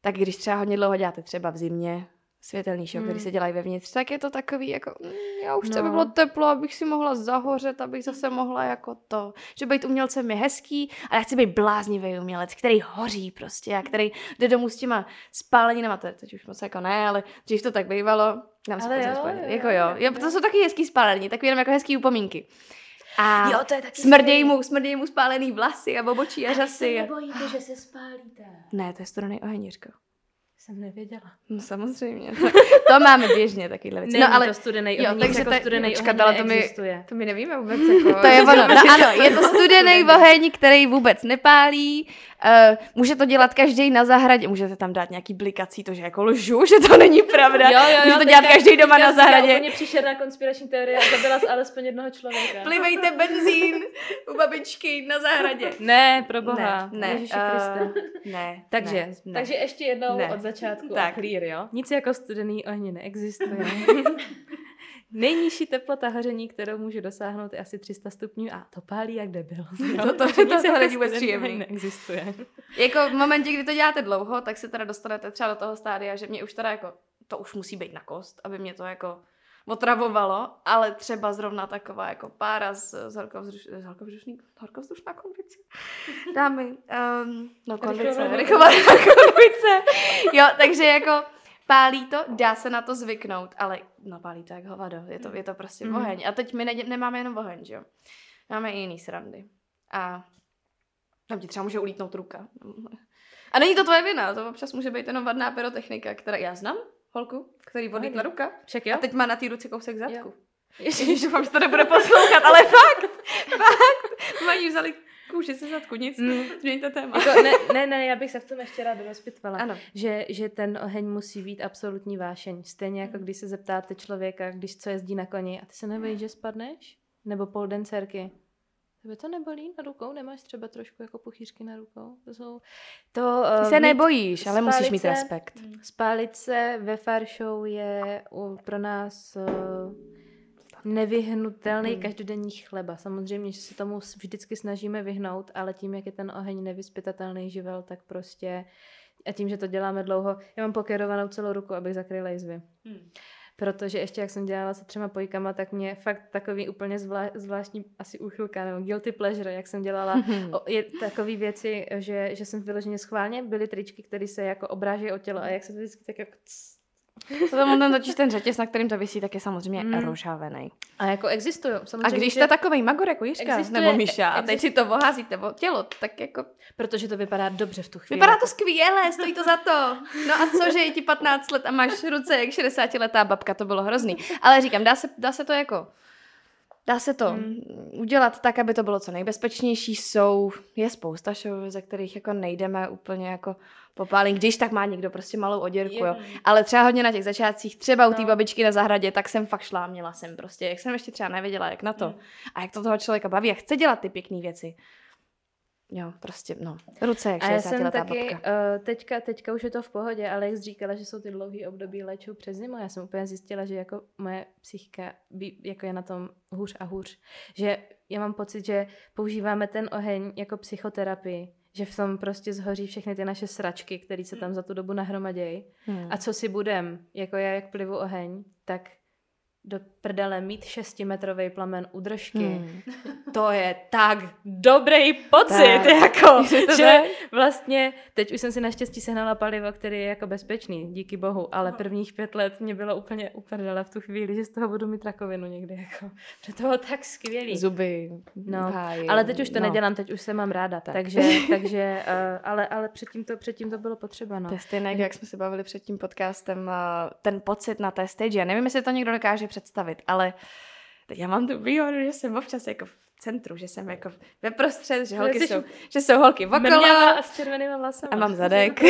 C: tak když třeba hodně dlouho děláte třeba v zimě, světelný show,
B: Hmm.
C: který se dělají vevnitř, tak je to takový jako, mm, já už
B: No.
C: bylo teplo, abych si mohla zahořet, abych zase mohla jako to, že být umělcem je hezký, ale já chci být bláznivý umělec, který hoří prostě a který jde domů s těma spáleninama, to je teď už moc jako ne, ale dřív to tak bývalo, dám si pozor,
B: jo, jo,
C: jako
B: jo,
C: jo, jo, to jsou taky hezký spáleniny, takový jenom jako hezký upomínky. A
B: Jo, to je taky
C: smrděj mu, smrděj mu spálený vlasy a bobočí a řasy. A...
B: Nebojíte, že se spálíte?
C: Ne, to je studený oheň, Jiřko.
B: Jsem nevěděla.
C: No samozřejmě, <laughs> to, to máme běžně takovýhle věci.
B: Není
C: No ale
B: to studený
C: jo,
B: oheň,
C: takže
B: jako
C: to-
B: studený oheň
A: to
B: neexistuje.
A: To my nevíme vůbec. Jako, <laughs>
C: to je ono. No ano, je to <laughs> studený oheň, který vůbec nepálí. Uh, může to dělat každý na zahradě. Můžete tam dát nějaký blikací, to že jako lžu, <laughs> že to není pravda. Může to dělat každý doma na zahradě.
B: úplně příšerná konspirační teorie a zabila jsi alespoň jednoho člověka.
C: Plivejte benzín u babičky na zahradě.
B: Ne, pro boha.
C: Ne, ne, eh,
B: Kriste.
C: ne, <laughs>
B: Takže,
C: ne, ne.
B: takže ještě jednou
C: Ne.
B: od začátku
C: Tak.
B: clear, jo? Nic jako studený ohně neexistuje. <laughs> Nejnižší teplota hoření, kterou může dosáhnout, je asi 300 stupňů a to pálí jak debil. <laughs>
C: To- to- to
B: Nic
C: to není vůbec příjemný.
B: neexistuje.
C: Jako v momentě, kdy to děláte dlouho, tak se teda dostanete třeba do toho stádia, že mě už teda jako, to už musí být na kost, aby mě to jako otravovalo, ale třeba zrovna taková jako pára z, z, horkovzduš, z horkovzdušný, horkovzdušná konvice. Dámy, um, no konvice,
B: rychlovaná
C: konvice. Jo, takže jako pálí to, dá se na to zvyknout, ale no pálí to jak hovado, je to, je to prostě
B: Mhm.
C: oheň. A teď my ne, nemáme jenom oheň, že jo. Máme i jiný srandy. A tam ti třeba může ulítnout ruka. A není to tvoje vina, to občas může být jenom vadná pyrotechnika, která já znám holku, který odlítla ruka.
B: Však
C: A
B: jo?
C: teď má na té ruce kousek zadku.
B: Jo. <laughs>
C: Ježiš, doufám, že to nebude poslouchat, ale fakt, fakt. Mají vzali kůži se zadku, nic,
B: Mm.
C: změňte téma.
B: Jako, ne, ne, ne, já bych se v tom ještě ráda rozpitvala.
C: Ano.
B: Že, že ten oheň musí být absolutní vášeň. Stejně jako když se zeptáte člověka, když co jezdí na koni a ty se nebojíš, že spadneš? Nebo poldencerky. Tebe to nebolí na rukou? Nemáš třeba trošku jako puchýřky na rukou? To jsou... To,
C: Ty
B: uh,
C: se nebojíš, ale musíš mít
B: se-
C: respekt.
B: Spálit se ve far show je u, pro nás uh, nevyhnutelný
C: Hmm.
B: každodenní chleba. Samozřejmě, že se tomu vždycky snažíme vyhnout, ale tím, jak je ten oheň nevyspytatelný živel, tak prostě a tím, že to děláme dlouho, já mám pokerovanou celou ruku, abych zakryla jizvy.
D: Hmm.
B: Protože ještě jak jsem dělala se třema pojkama, tak mě fakt takový úplně zvlá, zvláštní asi úchylka nebo guilty pleasure, jak jsem dělala o, je takový věci, že, že jsem vyloženě schválně, byly tričky, které se jako obrážejí o tělo a jak se to vždycky tak jako cs,
C: Potom ten totiž ten řetěz, na kterým to visí, tak je samozřejmě
B: Mm.
C: rožavený.
B: a jako existují.
C: A
B: Samozřejmě,
C: když
B: že,
C: jste takový magor jako Jiřka
B: Existuje-
C: nebo Míša a teď si to oházíte o tělo, tak jako
B: Protože to vypadá dobře v tu chvíli.
C: Vypadá to skvěle, stojí to za to. No a co, že je ti 15 let a máš ruce jak 60 letá babka, to bylo hrozný. Ale říkám, dá se, dá se to jako, dá se to
B: Mm.
C: udělat tak, aby to bylo co nejbezpečnější. Jsou, je spousta show, ze kterých jako nejdeme úplně jako popálení, když tak má někdo prostě malou oděrku, jo. Ale třeba hodně na těch začátcích, třeba u té
B: No.
C: babičky na zahradě, tak jsem fakt šla, měla jsem prostě, jak jsem ještě třeba nevěděla, jak na to.
D: Mm.
C: A jak to toho člověka baví a chce dělat ty pěkné věci. Jo, prostě, no, ruce jak
B: A já
C: 60
B: jsem taky,
C: babka.
B: uh, teďka, teďka už je to v pohodě, ale jak jsi říkala, že jsou ty dlouhé období léčou přes zimu, já jsem úplně zjistila, že jako moje psychika by, jako je na tom hůř a hůř. Že já mám pocit, že používáme ten oheň jako psychoterapii, že v tom prostě zhoří všechny ty naše sračky, které se tam za tu dobu nahromadějí.
C: Hmm.
B: A co si budem, jako já jak plivu oheň, tak do prdele mít šestimetrový plamen u držky.
C: Hmm.
B: To je tak dobrý pocit,
C: Tak.
B: jako, <laughs> že vlastně, teď už jsem si naštěstí sehnala palivo, který je jako bezpečný, díky bohu, ale
D: Aha.
B: prvních pět let mě bylo úplně uprdele v tu chvíli, že z toho budu mít rakovinu někdy, jako, že to bylo tak skvělý.
C: Zuby,
B: No,
C: háji,
B: Ale teď už to
C: no.
B: nedělám, teď už se mám ráda,
C: Tak.
B: tak. takže, <laughs> takže uh, ale, ale předtím, to, předtím to bylo potřeba, no.
C: To je stejné, jak jsme se bavili před tím podcastem, a ten pocit na té stage. Já nevím, jestli to někdo dokáže představit, ale já mám tu výhodu, že jsem občas jako v centru, že jsem jako ve prostřed, že holky jsou, že jsou holky okolo
B: a s červenýma vlasama.
C: a mám zadek.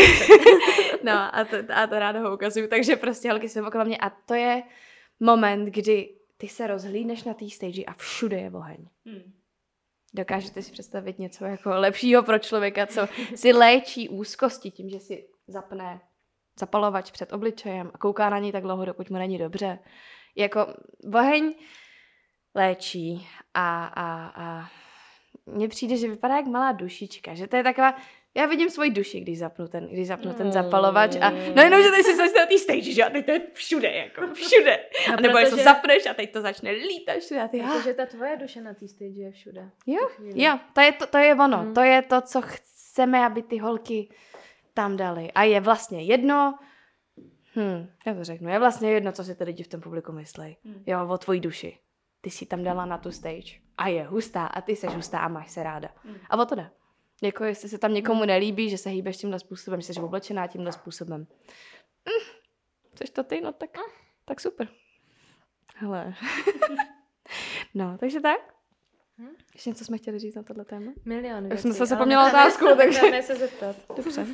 C: <laughs> no a to, a to ráda ho ukazuju, takže prostě holky jsou okolo mě a to je moment, kdy ty se rozhlídneš na té stage a všude je oheň.
D: Hmm.
C: Dokážete si představit něco jako lepšího pro člověka, co si léčí úzkosti tím, že si zapne zapalovač před obličejem a kouká na něj tak dlouho, dokud mu není dobře. Jako oheň léčí a, a, a mně přijde, že vypadá jak malá dušička, že to je taková Já vidím svoji duši, když zapnu ten, když zapnu ten zapalovač a no jenom, že teď si začne na té stage, že a teď to je všude, jako všude. <laughs> A, a nebo protože... zapneš a teď to začne lítat všude a ty,
B: Protože ta tvoje duše na té stage je všude.
C: Jo, jo, to je, to, to je ono, hmm. to je to, co chceme, aby ty holky tam dali. A je vlastně jedno, hm, já to řeknu, je vlastně jedno, co si ty lidi v tom publiku myslí. Hmm. Jo, o tvojí duši. Ty si tam dala na tu stage a je hustá a ty seš hustá a máš se ráda. Hmm. A o to jde. Jako jestli se tam někomu nelíbí, že se hýbeš tímhle způsobem, že jsi oblečená tímhle způsobem. Mm, chceš to ty? No tak, tak super. Hele. no, takže tak. Hm? Ještě něco jsme chtěli říct na tohle téma?
B: Milion
C: věcí. jsem se zapomněla otázku, takže...
B: se zeptat.
C: Dobře.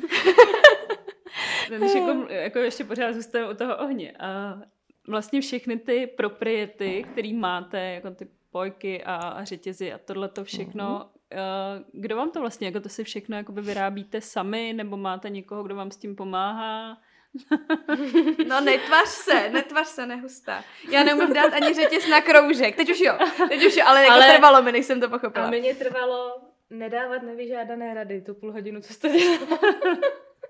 D: Když jako, jako ještě pořád zůstaneme u toho ohně. A vlastně všechny ty propriety, které máte, jako ty pojky a, a řetězy a tohle to všechno, mm-hmm. kdo vám to vlastně, jako to si všechno jakoby vyrábíte sami, nebo máte někoho, kdo vám s tím pomáhá? <laughs>
C: No netvař se, netvař se, nehustá. Já neumím dát ani řetěz na kroužek. Teď už jo, teď už jo, ale, jako ale trvalo mi, než jsem to pochopila.
B: A mě trvalo nedávat nevyžádané rady tu půl hodinu, co jste dělala.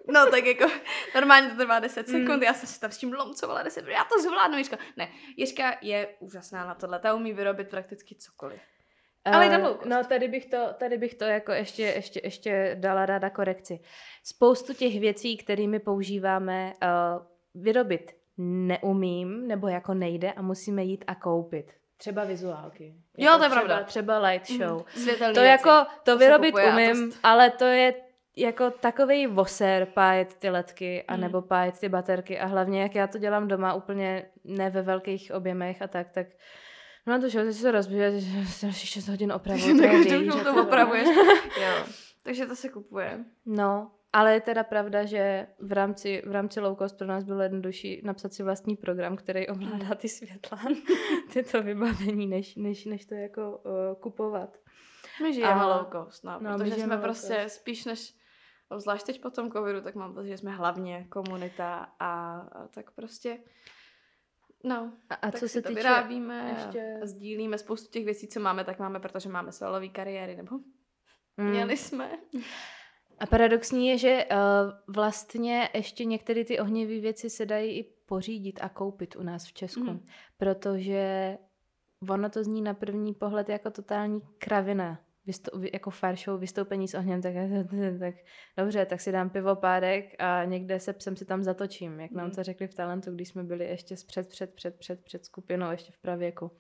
C: No tak jako normálně to trvá 10 mm. sekund, já jsem si tam s tím lomcovala 10 já to zvládnu, Jiřka. Ne, Jiřka je úžasná na tohle, ta umí vyrobit prakticky cokoliv. Ale uh,
B: No tady bych to, tady bych to jako ještě, ještě, ještě dala ráda korekci. Spoustu těch věcí, kterými používáme, uh, vyrobit neumím, nebo jako nejde a musíme jít a koupit. Třeba vizuálky.
C: Jako jo, to je
B: třeba,
C: pravda.
B: Třeba light mhm. show.
C: Mm,
B: to
C: věci.
B: jako, to, to vyrobit umím, ale to je jako takový voser pájet ty letky a nebo pájet ty baterky a hlavně jak já to dělám doma úplně ne ve velkých objemech a tak, tak No to že se rozbije, že 6 hodin opravuje.
C: To každou to opravuješ. <laughs> jo. Takže to se kupuje.
B: No, ale je teda pravda, že v rámci, v rámci low cost pro nás bylo jednodušší napsat si vlastní program, který ovládá ty světla, <laughs> tyto vybavení, než, než, než to jako uh, kupovat.
C: My žijeme a, low cost, no, no protože jsme prostě cost. spíš než, zvlášť teď po tom covidu, tak mám pocit, že jsme hlavně komunita a, a tak prostě No, a, a co se to týče, vyrábíme ještě... a sdílíme spoustu těch věcí, co máme, tak máme, protože máme solové kariéry, nebo mm. měli jsme.
B: A paradoxní je, že uh, vlastně ještě některé ty ohnivé věci se dají i pořídit a koupit u nás v Česku, mm. protože ono to zní na první pohled jako totální kravina jako fire show, vystoupení s ohněm, tak, <laughs> tak dobře, tak si dám pivo párek a někde se psem si tam zatočím, jak nám mm. to řekli v Talentu, když jsme byli ještě před, před, před, před, před skupinou, ještě v pravěku.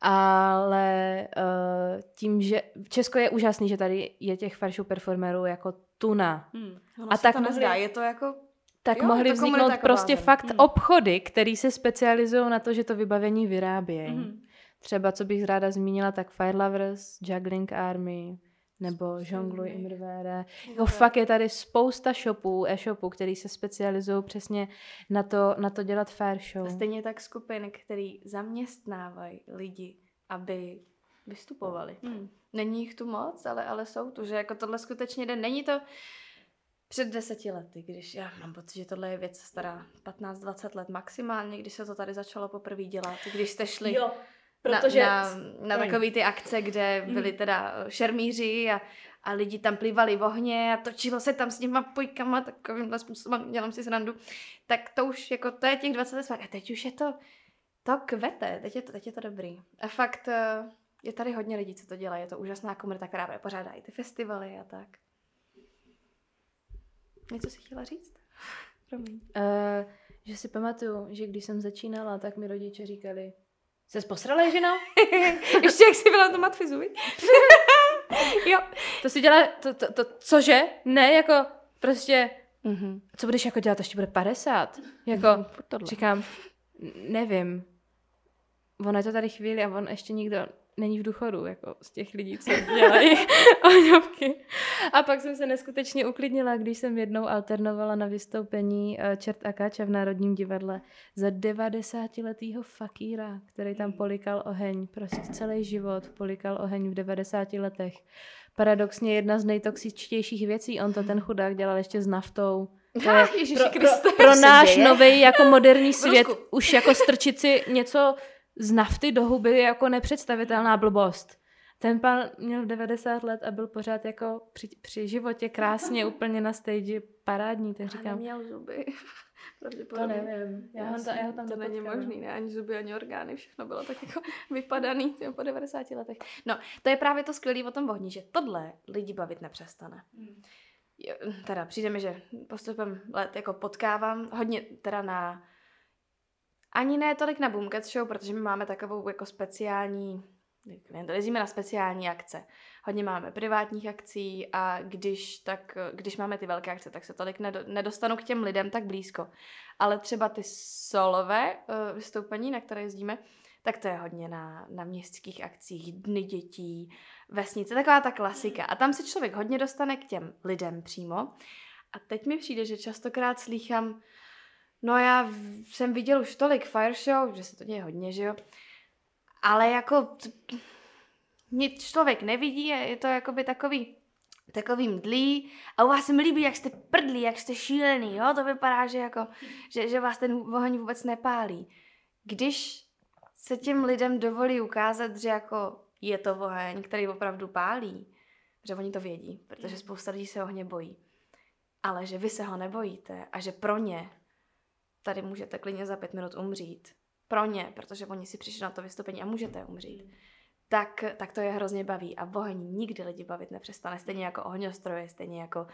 B: Ale uh, tím, že Česko je úžasný, že tady je těch fire show performerů jako tuna.
C: Hmm. a tak to mohli, nezdá, je to jako
B: tak jo, mohly vzniknout prostě fakt hmm. obchody, které se specializují na to, že to vybavení vyrábějí. Hmm. Třeba, co bych ráda zmínila, tak Fire Lovers, Juggling Army, nebo Jongluj Imrvére. Jako fakt je tady spousta shopů, e-shopů, který se specializují přesně na to, na to dělat fair show. A
C: stejně tak skupin, který zaměstnávají lidi, aby vystupovali. Hmm. Není jich tu moc, ale, ale jsou tu, že jako tohle skutečně jde. Není to před deseti lety, když já mám pocit, že tohle je věc stará 15-20 let maximálně, když se to tady začalo poprvé dělat, když jste šli
B: jo Protože...
C: Na, na, na takový ty akce, kde byli teda šermíři a, a lidi tam plývali v ohně a točilo se tam s těma pojkama takovýmhle způsobem, dělám si srandu, tak to už jako, to je těch 20 let a teď už je to, to kvete, teď je to, teď je to dobrý. A fakt eh, je tady hodně lidí, co to dělají, je to úžasná komunita, která pořádá i ty festivaly a tak. Něco si chtěla říct?
B: Promiň. Uh, že si pamatuju, že když jsem začínala, tak mi rodiče říkali, Jsi posrala, ženo? <laughs>
C: Ještě jak jsi byla to matfizu, <laughs>
B: Jo. To si dělá, to, to, to, cože? Ne, jako prostě, mm-hmm. co budeš jako dělat, až ti bude 50? Jako, mm-hmm, říkám, nevím. Ono je to tady chvíli a on ještě nikdo není v důchodu, jako z těch lidí, co dělají <laughs> ohňovky. A pak jsem se neskutečně uklidnila, když jsem jednou alternovala na vystoupení eh, Čert a Kača v Národním divadle za 90-letýho fakíra, který tam polikal oheň, prostě celý život polikal oheň v 90 letech. Paradoxně jedna z nejtoxičtějších věcí, on to ten chudák dělal ještě s naftou, <laughs>
C: to je pro,
B: pro, pro náš nový jako moderní svět už jako strčit si něco z nafty do huby je jako nepředstavitelná blbost. Ten pan měl 90 let a byl pořád jako při, při životě krásně <laughs> úplně na stage parádní, tak říkám,
C: neměl zuby. <laughs>
B: to
C: Pravděpodobně.
B: nevím, já, ho, ta, já ho tam
C: to není možný, ne? Ani zuby, ani orgány, všechno bylo tak jako <laughs> vypadaný po 90 letech. No, to je právě to skvělé o tom ohni, že tohle lidi bavit nepřestane. Jo, Teda přijde mi, že postupem let jako potkávám hodně teda na ani ne tolik na Boomcats Show, protože my máme takovou jako speciální, jak jezdíme na speciální akce. Hodně máme privátních akcí a když, tak, když máme ty velké akce, tak se tolik nedo, nedostanu k těm lidem tak blízko. Ale třeba ty solové uh, vystoupení, na které jezdíme, tak to je hodně na, na městských akcích, dny dětí, vesnice, taková ta klasika. A tam se člověk hodně dostane k těm lidem přímo. A teď mi přijde, že častokrát slýchám, no já jsem viděl už tolik fire show, že se to děje hodně, že jo, ale jako t- nic člověk nevidí, je je to jakoby takový takový mdlý a u vás se mi líbí, jak jste prdlí, jak jste šílený, jo, to vypadá, že jako, že, že vás ten oheň vůbec nepálí. Když se těm lidem dovolí ukázat, že jako je to oheň, který opravdu pálí, že oni to vědí, protože spousta lidí se ohně bojí. Ale že vy se ho nebojíte a že pro ně tady můžete klidně za pět minut umřít. Pro ně, protože oni si přišli na to vystoupení a můžete umřít. Tak, tak to je hrozně baví. A oheň nikdy lidi bavit nepřestane. Stejně jako ohňostroje, stejně jako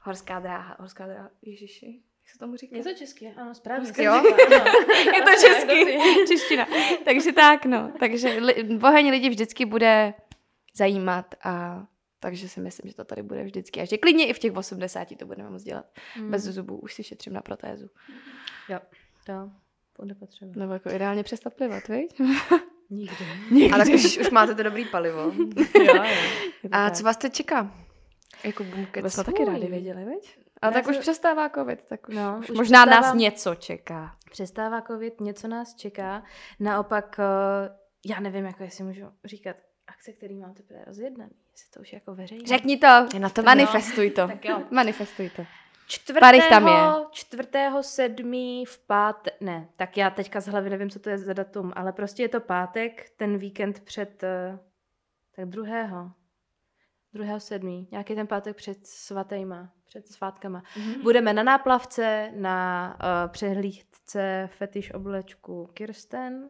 C: horská dráha. Horská dráha, ježiši, jak se tomu říká?
B: Je to česky, ano, správně.
C: Jo? <laughs> je to česky, čeština. Takže tak, no. Takže li, oheň lidi vždycky bude zajímat a takže si myslím, že to tady bude vždycky. A že klidně i v těch 80 to budeme moc dělat.
B: Mm.
C: Bez zubů, už si šetřím na protézu.
B: Jo, to bude potřeba.
C: Nebo jako ideálně přestat plivat, viď?
B: Nikdy.
A: A tak už, už máte to dobrý palivo. <laughs>
B: jo, jo.
A: A co vás teď čeká? Jako
C: To
A: Boomcats.
C: jsme taky rádi věděli, viď? A tak už
B: se-
C: přestává covid, tak už,
B: No,
C: už
B: už
C: možná nás
B: přestává.
C: něco čeká.
B: Přestává covid, něco nás čeká. Naopak, eh, já nevím, jako jestli můžu říkat akce, který mám teprve rozjednaný. Jestli to už je jako veřejné.
C: Řekni to,
A: Je na tebe.
C: manifestuj to.
B: Tak jo.
C: Manifestuj to.
B: Čtvrtého,
C: tam je.
B: čtvrtého sedmý v pátek, ne, tak já teďka z hlavy nevím, co to je za datum, ale prostě je to pátek, ten víkend před, eh, tak druhého, druhého sedmý, nějaký ten pátek před svatýma, před svátkama.
C: Mhm.
B: Budeme na náplavce, na uh, přehlídce fetiš oblečku Kirsten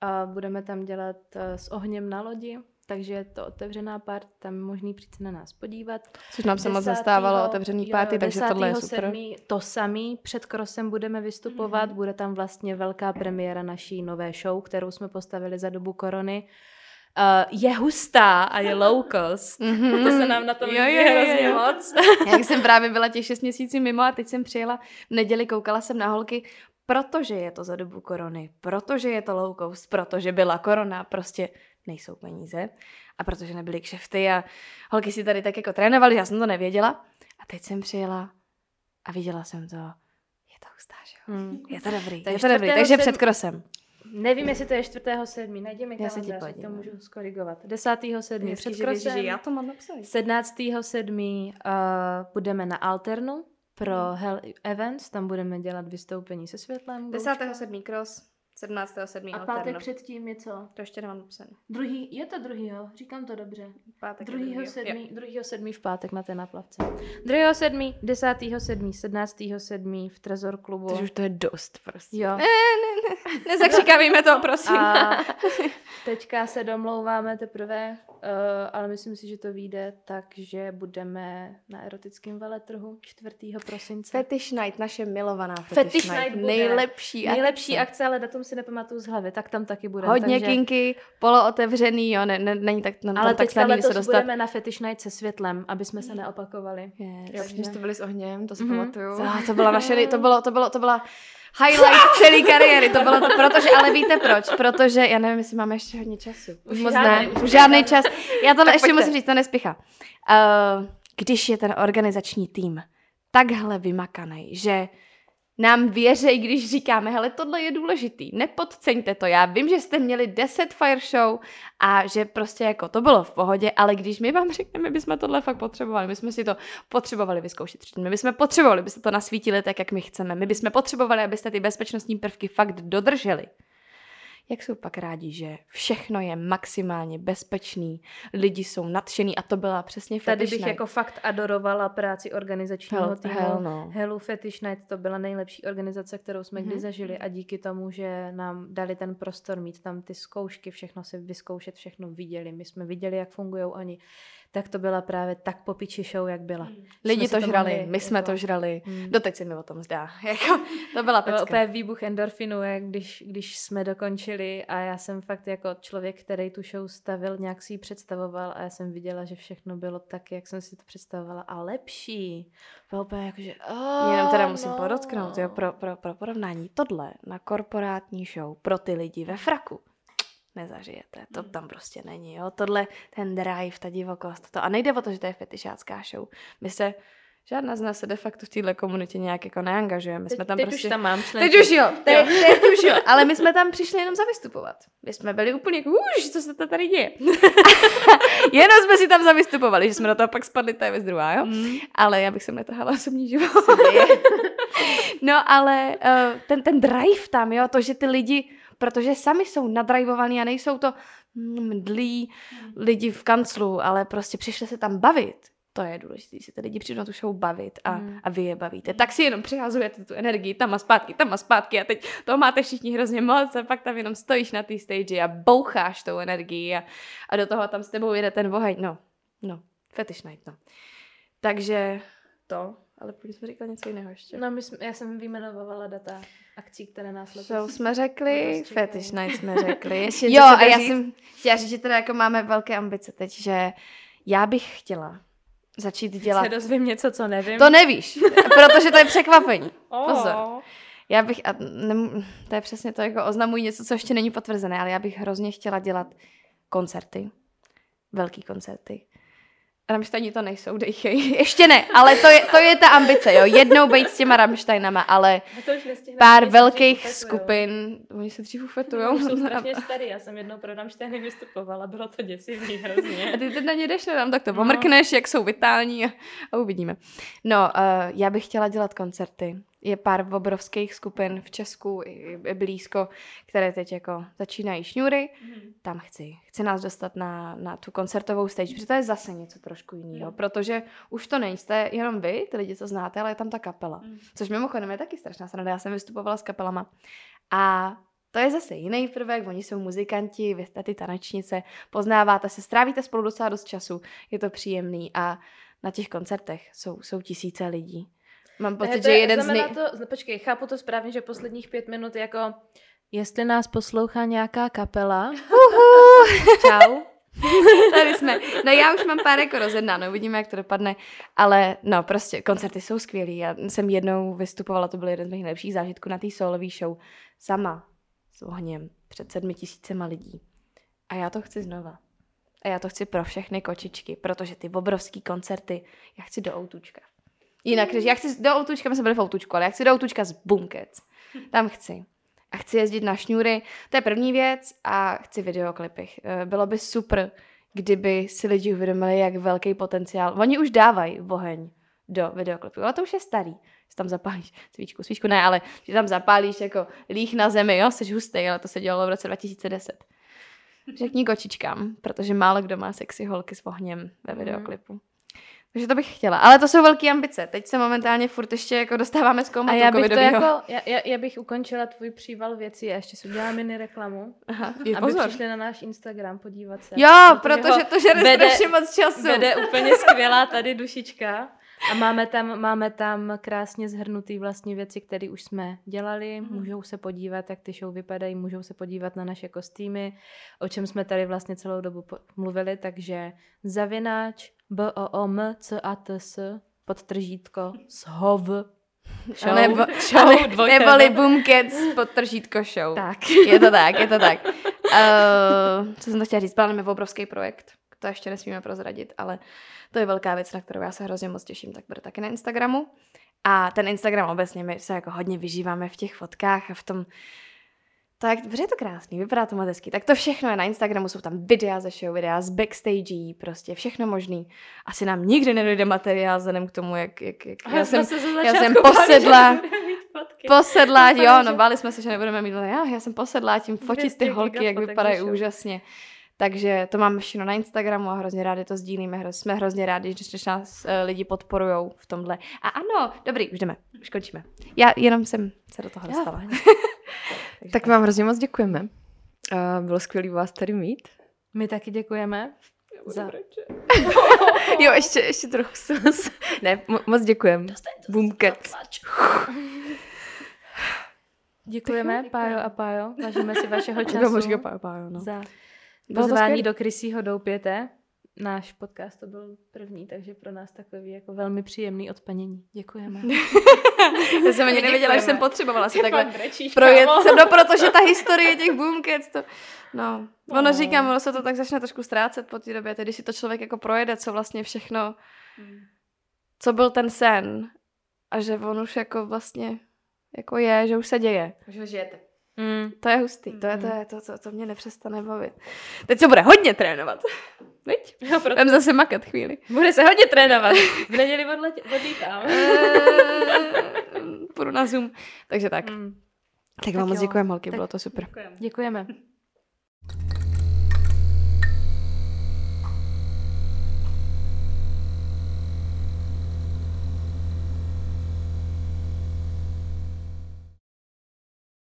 B: a budeme tam dělat uh, s ohněm na lodi, takže je to otevřená part, tam je možný přijít se na nás podívat.
C: Což nám se moc
B: 10.
C: zastávalo otevřený
B: jo,
C: párty, takže tohle je super.
B: 10. To samý, před krosem budeme vystupovat,
C: Mhm.
B: bude tam vlastně velká premiéra naší nové show, kterou jsme postavili za dobu korony. Uh, je hustá a je low cost.
C: Mhm.
B: To se nám na tom
C: Jo, jo, jo,
B: hrozně
C: jo.
B: moc. <laughs>
C: Jak jsem právě byla těch 6 měsíců mimo a teď jsem přijela v neděli, koukala jsem na holky, protože je to za dobu korony, protože je to low cost, protože byla korona, prostě nejsou peníze a protože nebyly kšefty a holky si tady tak jako trénovaly, já jsem to nevěděla a teď jsem přijela a viděla jsem to, je to hustá, že jo?
B: Hmm.
C: Je to dobrý, je to dobrý,
B: 4.
C: takže před krosem.
B: Nevím, jestli to je 4.7. Najdi mi
C: Já se ti
B: to můžu skorigovat. 10.7. před krosem.
C: to mám napsaný.
B: 17.7. Uh, budeme na Alternu pro Hell Events, tam budeme dělat vystoupení se světlem. Boučka.
C: 10.7. kros, 17.7.
B: A pátek předtím je co?
C: To ještě nemám napsaný.
B: Druhý, je to druhýho, říkám to dobře.
C: Pátek
B: Druhýho
C: druhýho, jo.
B: sedmý, druhýho sedmý v pátek na té naplavce. Druhýho sedmý, desátýho sedmý, sednáctýho sedmý v Trezor klubu.
A: Takže už to je dost prostě.
B: Jo.
C: Nezakřikávejme to, prosím.
B: A <laughs> teďka se domlouváme teprve, ale myslím si, že to vyjde tak, že budeme na erotickém veletrhu 4. prosince.
C: Fetish Night, naše milovaná Fetish,
B: Fetish
C: Night.
B: Night bude.
C: Nejlepší
B: Nejlepší
C: akce.
B: akce, ale datum si nepamatuju z hlavy, tak tam taky bude.
C: Hodně
B: takže...
C: kinky, polootevřený, jo, ne, ne, není tak, no,
B: Ale
C: tam tak
B: teďka
C: snadný se dostat.
B: budeme na Fetish Night se světlem, aby jsme se neopakovali.
C: Yes.
A: Jo, protože jste byli s ohněm, to si
B: Mhm.
A: pamatuju.
C: To, to byla naše, to bylo, to bylo, to byla highlight celé kariéry, to bylo to, protože, ale víte proč? Protože, já nevím, jestli máme ještě hodně času.
B: Už
C: moc
B: žádný,
C: ne,
B: už
C: žádný čas. Já to ještě
A: pojďte.
C: musím říct, to nespěchá. Uh, když je ten organizační tým takhle vymakaný, že nám věří, když říkáme, hele, tohle je důležitý, nepodceňte to. Já vím, že jste měli 10 fire show a že prostě jako to bylo v pohodě, ale když my vám řekneme, my bychom tohle fakt potřebovali, my jsme si to potřebovali vyzkoušet my bychom potřebovali, abyste to nasvítili tak, jak my chceme, my bychom potřebovali, abyste ty bezpečnostní prvky fakt dodrželi. Jak jsou pak rádi, že všechno je maximálně bezpečný, lidi jsou nadšený a to byla přesně
B: Tady
C: Fetish
B: bych
C: Night.
B: jako fakt adorovala práci organizačního
C: Hell-
B: týmu.
C: hell no.
B: Hello Fetish Night to byla nejlepší organizace, kterou jsme kdy
C: Mhm.
B: zažili a díky tomu, že nám dali ten prostor mít tam ty zkoušky, všechno si vyzkoušet, všechno viděli. My jsme viděli, jak fungují oni. Tak to byla právě tak popiči show, jak byla.
C: Hmm. Lidi to žrali,
B: mohli
C: my jsme
B: jako-
C: to žrali.
B: Mm.
C: Doteď se mi o tom zdá. <laughs> Jako, to byla
B: To byl
C: pecka.
B: úplně výbuch endorfinu, jak když, když jsme dokončili a já jsem fakt jako člověk, který tu show stavil, nějak si ji představoval a já jsem viděla, že všechno bylo tak, jak jsem si to představovala a lepší. Bylo úplně jako, že
C: Jenom teda
B: "Ah,
C: musím
B: no."
C: podotknout, jo, pro, pro, pro porovnání. Tohle na korporátní show pro ty lidi ve fraku nezažijete. To tam prostě není, jo. Tohle, ten drive, ta divokost, to. A nejde o to, že to je fetišácká show. My se, žádná z nás se de facto v téhle komunitě nějak jako neangažujeme. My jsme tam
B: teď
C: prostě...
B: už tam mám členky.
C: Teď už jo, teď, teď už jo, ale my jsme tam přišli jenom zavystupovat. My jsme byli úplně jako, už, co se to tady děje. <laughs> jenom jsme si tam zavystupovali, že jsme do toho pak spadli, to je věc druhá, jo.
B: Mm.
C: Ale já bych se netahala osobní život. <laughs> no ale uh, ten, ten drive tam, jo, to, že ty lidi, protože sami jsou nadrivovaní a nejsou to mm, mdlí lidi v kanclu, ale prostě přišli se tam bavit. To je důležité, že ty lidi přijdou na tu show bavit a,
B: Mm.
C: a vy je bavíte. Tak si jenom přihazujete tu energii tam a zpátky, tam a zpátky a teď to máte všichni hrozně moc a pak tam jenom stojíš na té stage a boucháš tou energii a, a do toho tam s tebou jede ten oheň. No, no, fetish night, no. Takže to, ale půjď jsme říkali něco jiného ještě.
B: No, my jsme, já jsem vyjmenovala data akcí, které nás letos...
C: Show jsme řekli, fetish night jsme řekli. <laughs>
B: Ještě
C: jo, a já
B: říct?
C: jsem chtěla říct, že teda jako máme velké ambice teď, že já bych chtěla začít dělat...
B: Se dozvím něco, co nevím.
C: To nevíš, <laughs> protože to je překvapení.
B: Oh.
C: Pozor. Já bych, a nem, to je přesně to, jako oznamují něco, co ještě není potvrzené, ale já bych hrozně chtěla dělat koncerty. Velký koncerty. Rammsteini to nejsou, dejchej. <laughs> Ještě ne, ale to je, to je ta ambice, jo. Jednou být s těma Rammsteinama, ale
B: A to už nestihneme,
C: pár velkých skupin, oni se dřív ufetujou.
B: Už jsou strašně starý, já jsem jednou pro Rammsteiny vystupovala, bylo to děsivý
C: A
B: hrozně.
C: ty teď na ně jdeš, nedám, tak to
B: No.
C: pomrkneš, jak jsou vitální a, a uvidíme. No, uh, já bych chtěla dělat koncerty. Je pár obrovských skupin v Česku i, i blízko, které teď jako začínají šňůry. Tam chci. Chci nás dostat na, na tu koncertovou stage, protože to je zase něco trošku jiného,
B: Jo.
C: protože už to nejste jenom vy, ty lidi, co znáte, ale je tam ta kapela.
B: Mm.
C: Což mimochodem je taky strašná sranda. Já jsem vystupovala s kapelama. A to je zase jiný prvek, oni jsou muzikanti, vy jste ty tanečnice, poznáváte se, strávíte spolu docela dost času, je to příjemný a na těch koncertech jsou, jsou tisíce lidí. Mám pocit,
B: to
C: že
B: je-
C: jeden z nej...
B: znamená to, počkej, chápu to správně, že posledních pět minut jako, jestli nás poslouchá nějaká kapela, <laughs> čau. <laughs>
C: Tady jsme. No já už mám pár jako rozjednáno, uvidíme, jak to dopadne. Ale no, prostě koncerty jsou skvělý. Já jsem jednou vystupovala, to byl jeden z mých nejlepších zážitků na té solový show. Sama s ohněm před sedmi tisícema lidí. A já to chci znova. A já to chci pro všechny kočičky, protože ty obrovský koncerty, já chci do Outučka. Jinak, když já chci do Outučka, my jsme byli v Outučku, ale já chci do Outučka z Bunkec. Tam chci. A chci jezdit na šňůry, to je první věc a chci videoklipy. Eh, Bylo by super, kdyby si lidi uvědomili, jak velký potenciál. Oni už dávají oheň do videoklipu, ale to už je starý. Že tam zapálíš svíčku, svíčku ne, ale že tam zapálíš jako líh na zemi, jo, jsi hustý, ale to se dělalo v roce 2010. Řekni kočičkám, protože málo kdo má sexy holky s ohněm ve videoklipu. Takže to bych chtěla. Ale to jsou velké ambice. Teď se momentálně furt ještě jako dostáváme z
B: A
C: komatu
B: já bych to jako, <laughs> já, já, já bych ukončila tvůj příval věcí a ještě si udělala mini reklamu,
C: Aha, je,
B: aby
C: pozor.
B: přišli na náš Instagram podívat se.
C: Jo,
B: Protože
C: protože to žere
B: vede-
C: strašně moc času.
B: Vede úplně skvělá tady dušička. A máme tam, máme tam krásně zhrnutý vlastně věci, které už jsme dělali.
C: Mhm.
B: Můžou se podívat, jak ty show vypadají, můžou se podívat na naše kostýmy, o čem jsme tady vlastně celou dobu mluvili, takže zavináč b o o m c a t s podtržítko shov show,
C: A nebo,
B: show
C: a ne,
B: dvojka
C: neboli. <laughs> Boomcats podtržítko show.
B: Tak.
C: Je to tak, je to tak. Uh, <laughs> co jsem to chtěla říct, plánujeme obrovský projekt. To ještě nesmíme prozradit, ale to je velká věc, na kterou já se hrozně moc těším, tak bude taky na Instagramu. A ten Instagram obecně, my se jako hodně vyžíváme v těch fotkách a v tom, to jak, protože je to krásný, vypadá to moc hezky. Tak to všechno je na Instagramu, jsou tam videa ze show, videa z backstage, prostě všechno možný. Asi nám nikdy nedojde materiál vzhledem k tomu, jak, jak, jak já jsem,
B: se
C: já jsem posedla. posedlá, jo, no báli jsme se, že nebudeme mít, já, já jsem posedlá tím fotit
B: 200
C: ty holky, jak vypadají úžasně. Takže to máme všechno na Instagramu a hrozně rádi to sdílíme. Hro, jsme hrozně rádi, že když nás uh, lidi podporují v tomhle. A ano, dobrý, už jdeme, už končíme. Já jenom jsem se do toho dostala. <laughs> <laughs> Takže
A: Tak vám hrozně moc děkujeme. Uh, bylo skvělé vás tady mít.
B: My taky děkujeme. Za... <laughs>
A: Jo, ještě, ještě trochu sus. Ne, mo- moc děkujem. Boomcats.
B: Děkujeme, Pájo a Pájo. Vážíme si vašeho času.
C: Budeme říkat pá, pá, no.
B: za
C: Bylo
B: pozvání do Krysího doupěte. Náš podcast to byl první, takže pro nás takový jako velmi příjemný odplnění. Děkujeme. <laughs>
C: Já jsem ani nevěděla, že jsem potřebovala si takhle
D: brečíš,
C: projet se, no protože ta historie těch boomcats, to, no, ono
D: No.
C: říkám, ono se to tak začne trošku ztrácet po té době, tedy si to člověk jako projede, co vlastně všechno, co byl ten sen a že on už jako vlastně jako je, že už se děje.
A: Že žijete.
B: Mm.
C: To je hustý, to je, to je, to, to, to mě nepřestane bavit. Teď se bude hodně trénovat. <laughs> Viď?
B: Jo, proto
C: Budeme zase makat chvíli.
B: bude se hodně trénovat. V neděli odletě, odlítám.
C: Eh, Půjdu na Zoom. Takže tak.
B: Mm.
C: Tak vám
B: Tak
C: moc
B: jo.
C: děkujeme, holky,
B: Tak-
C: bylo to super.
D: Děkujeme.
B: Děkujeme.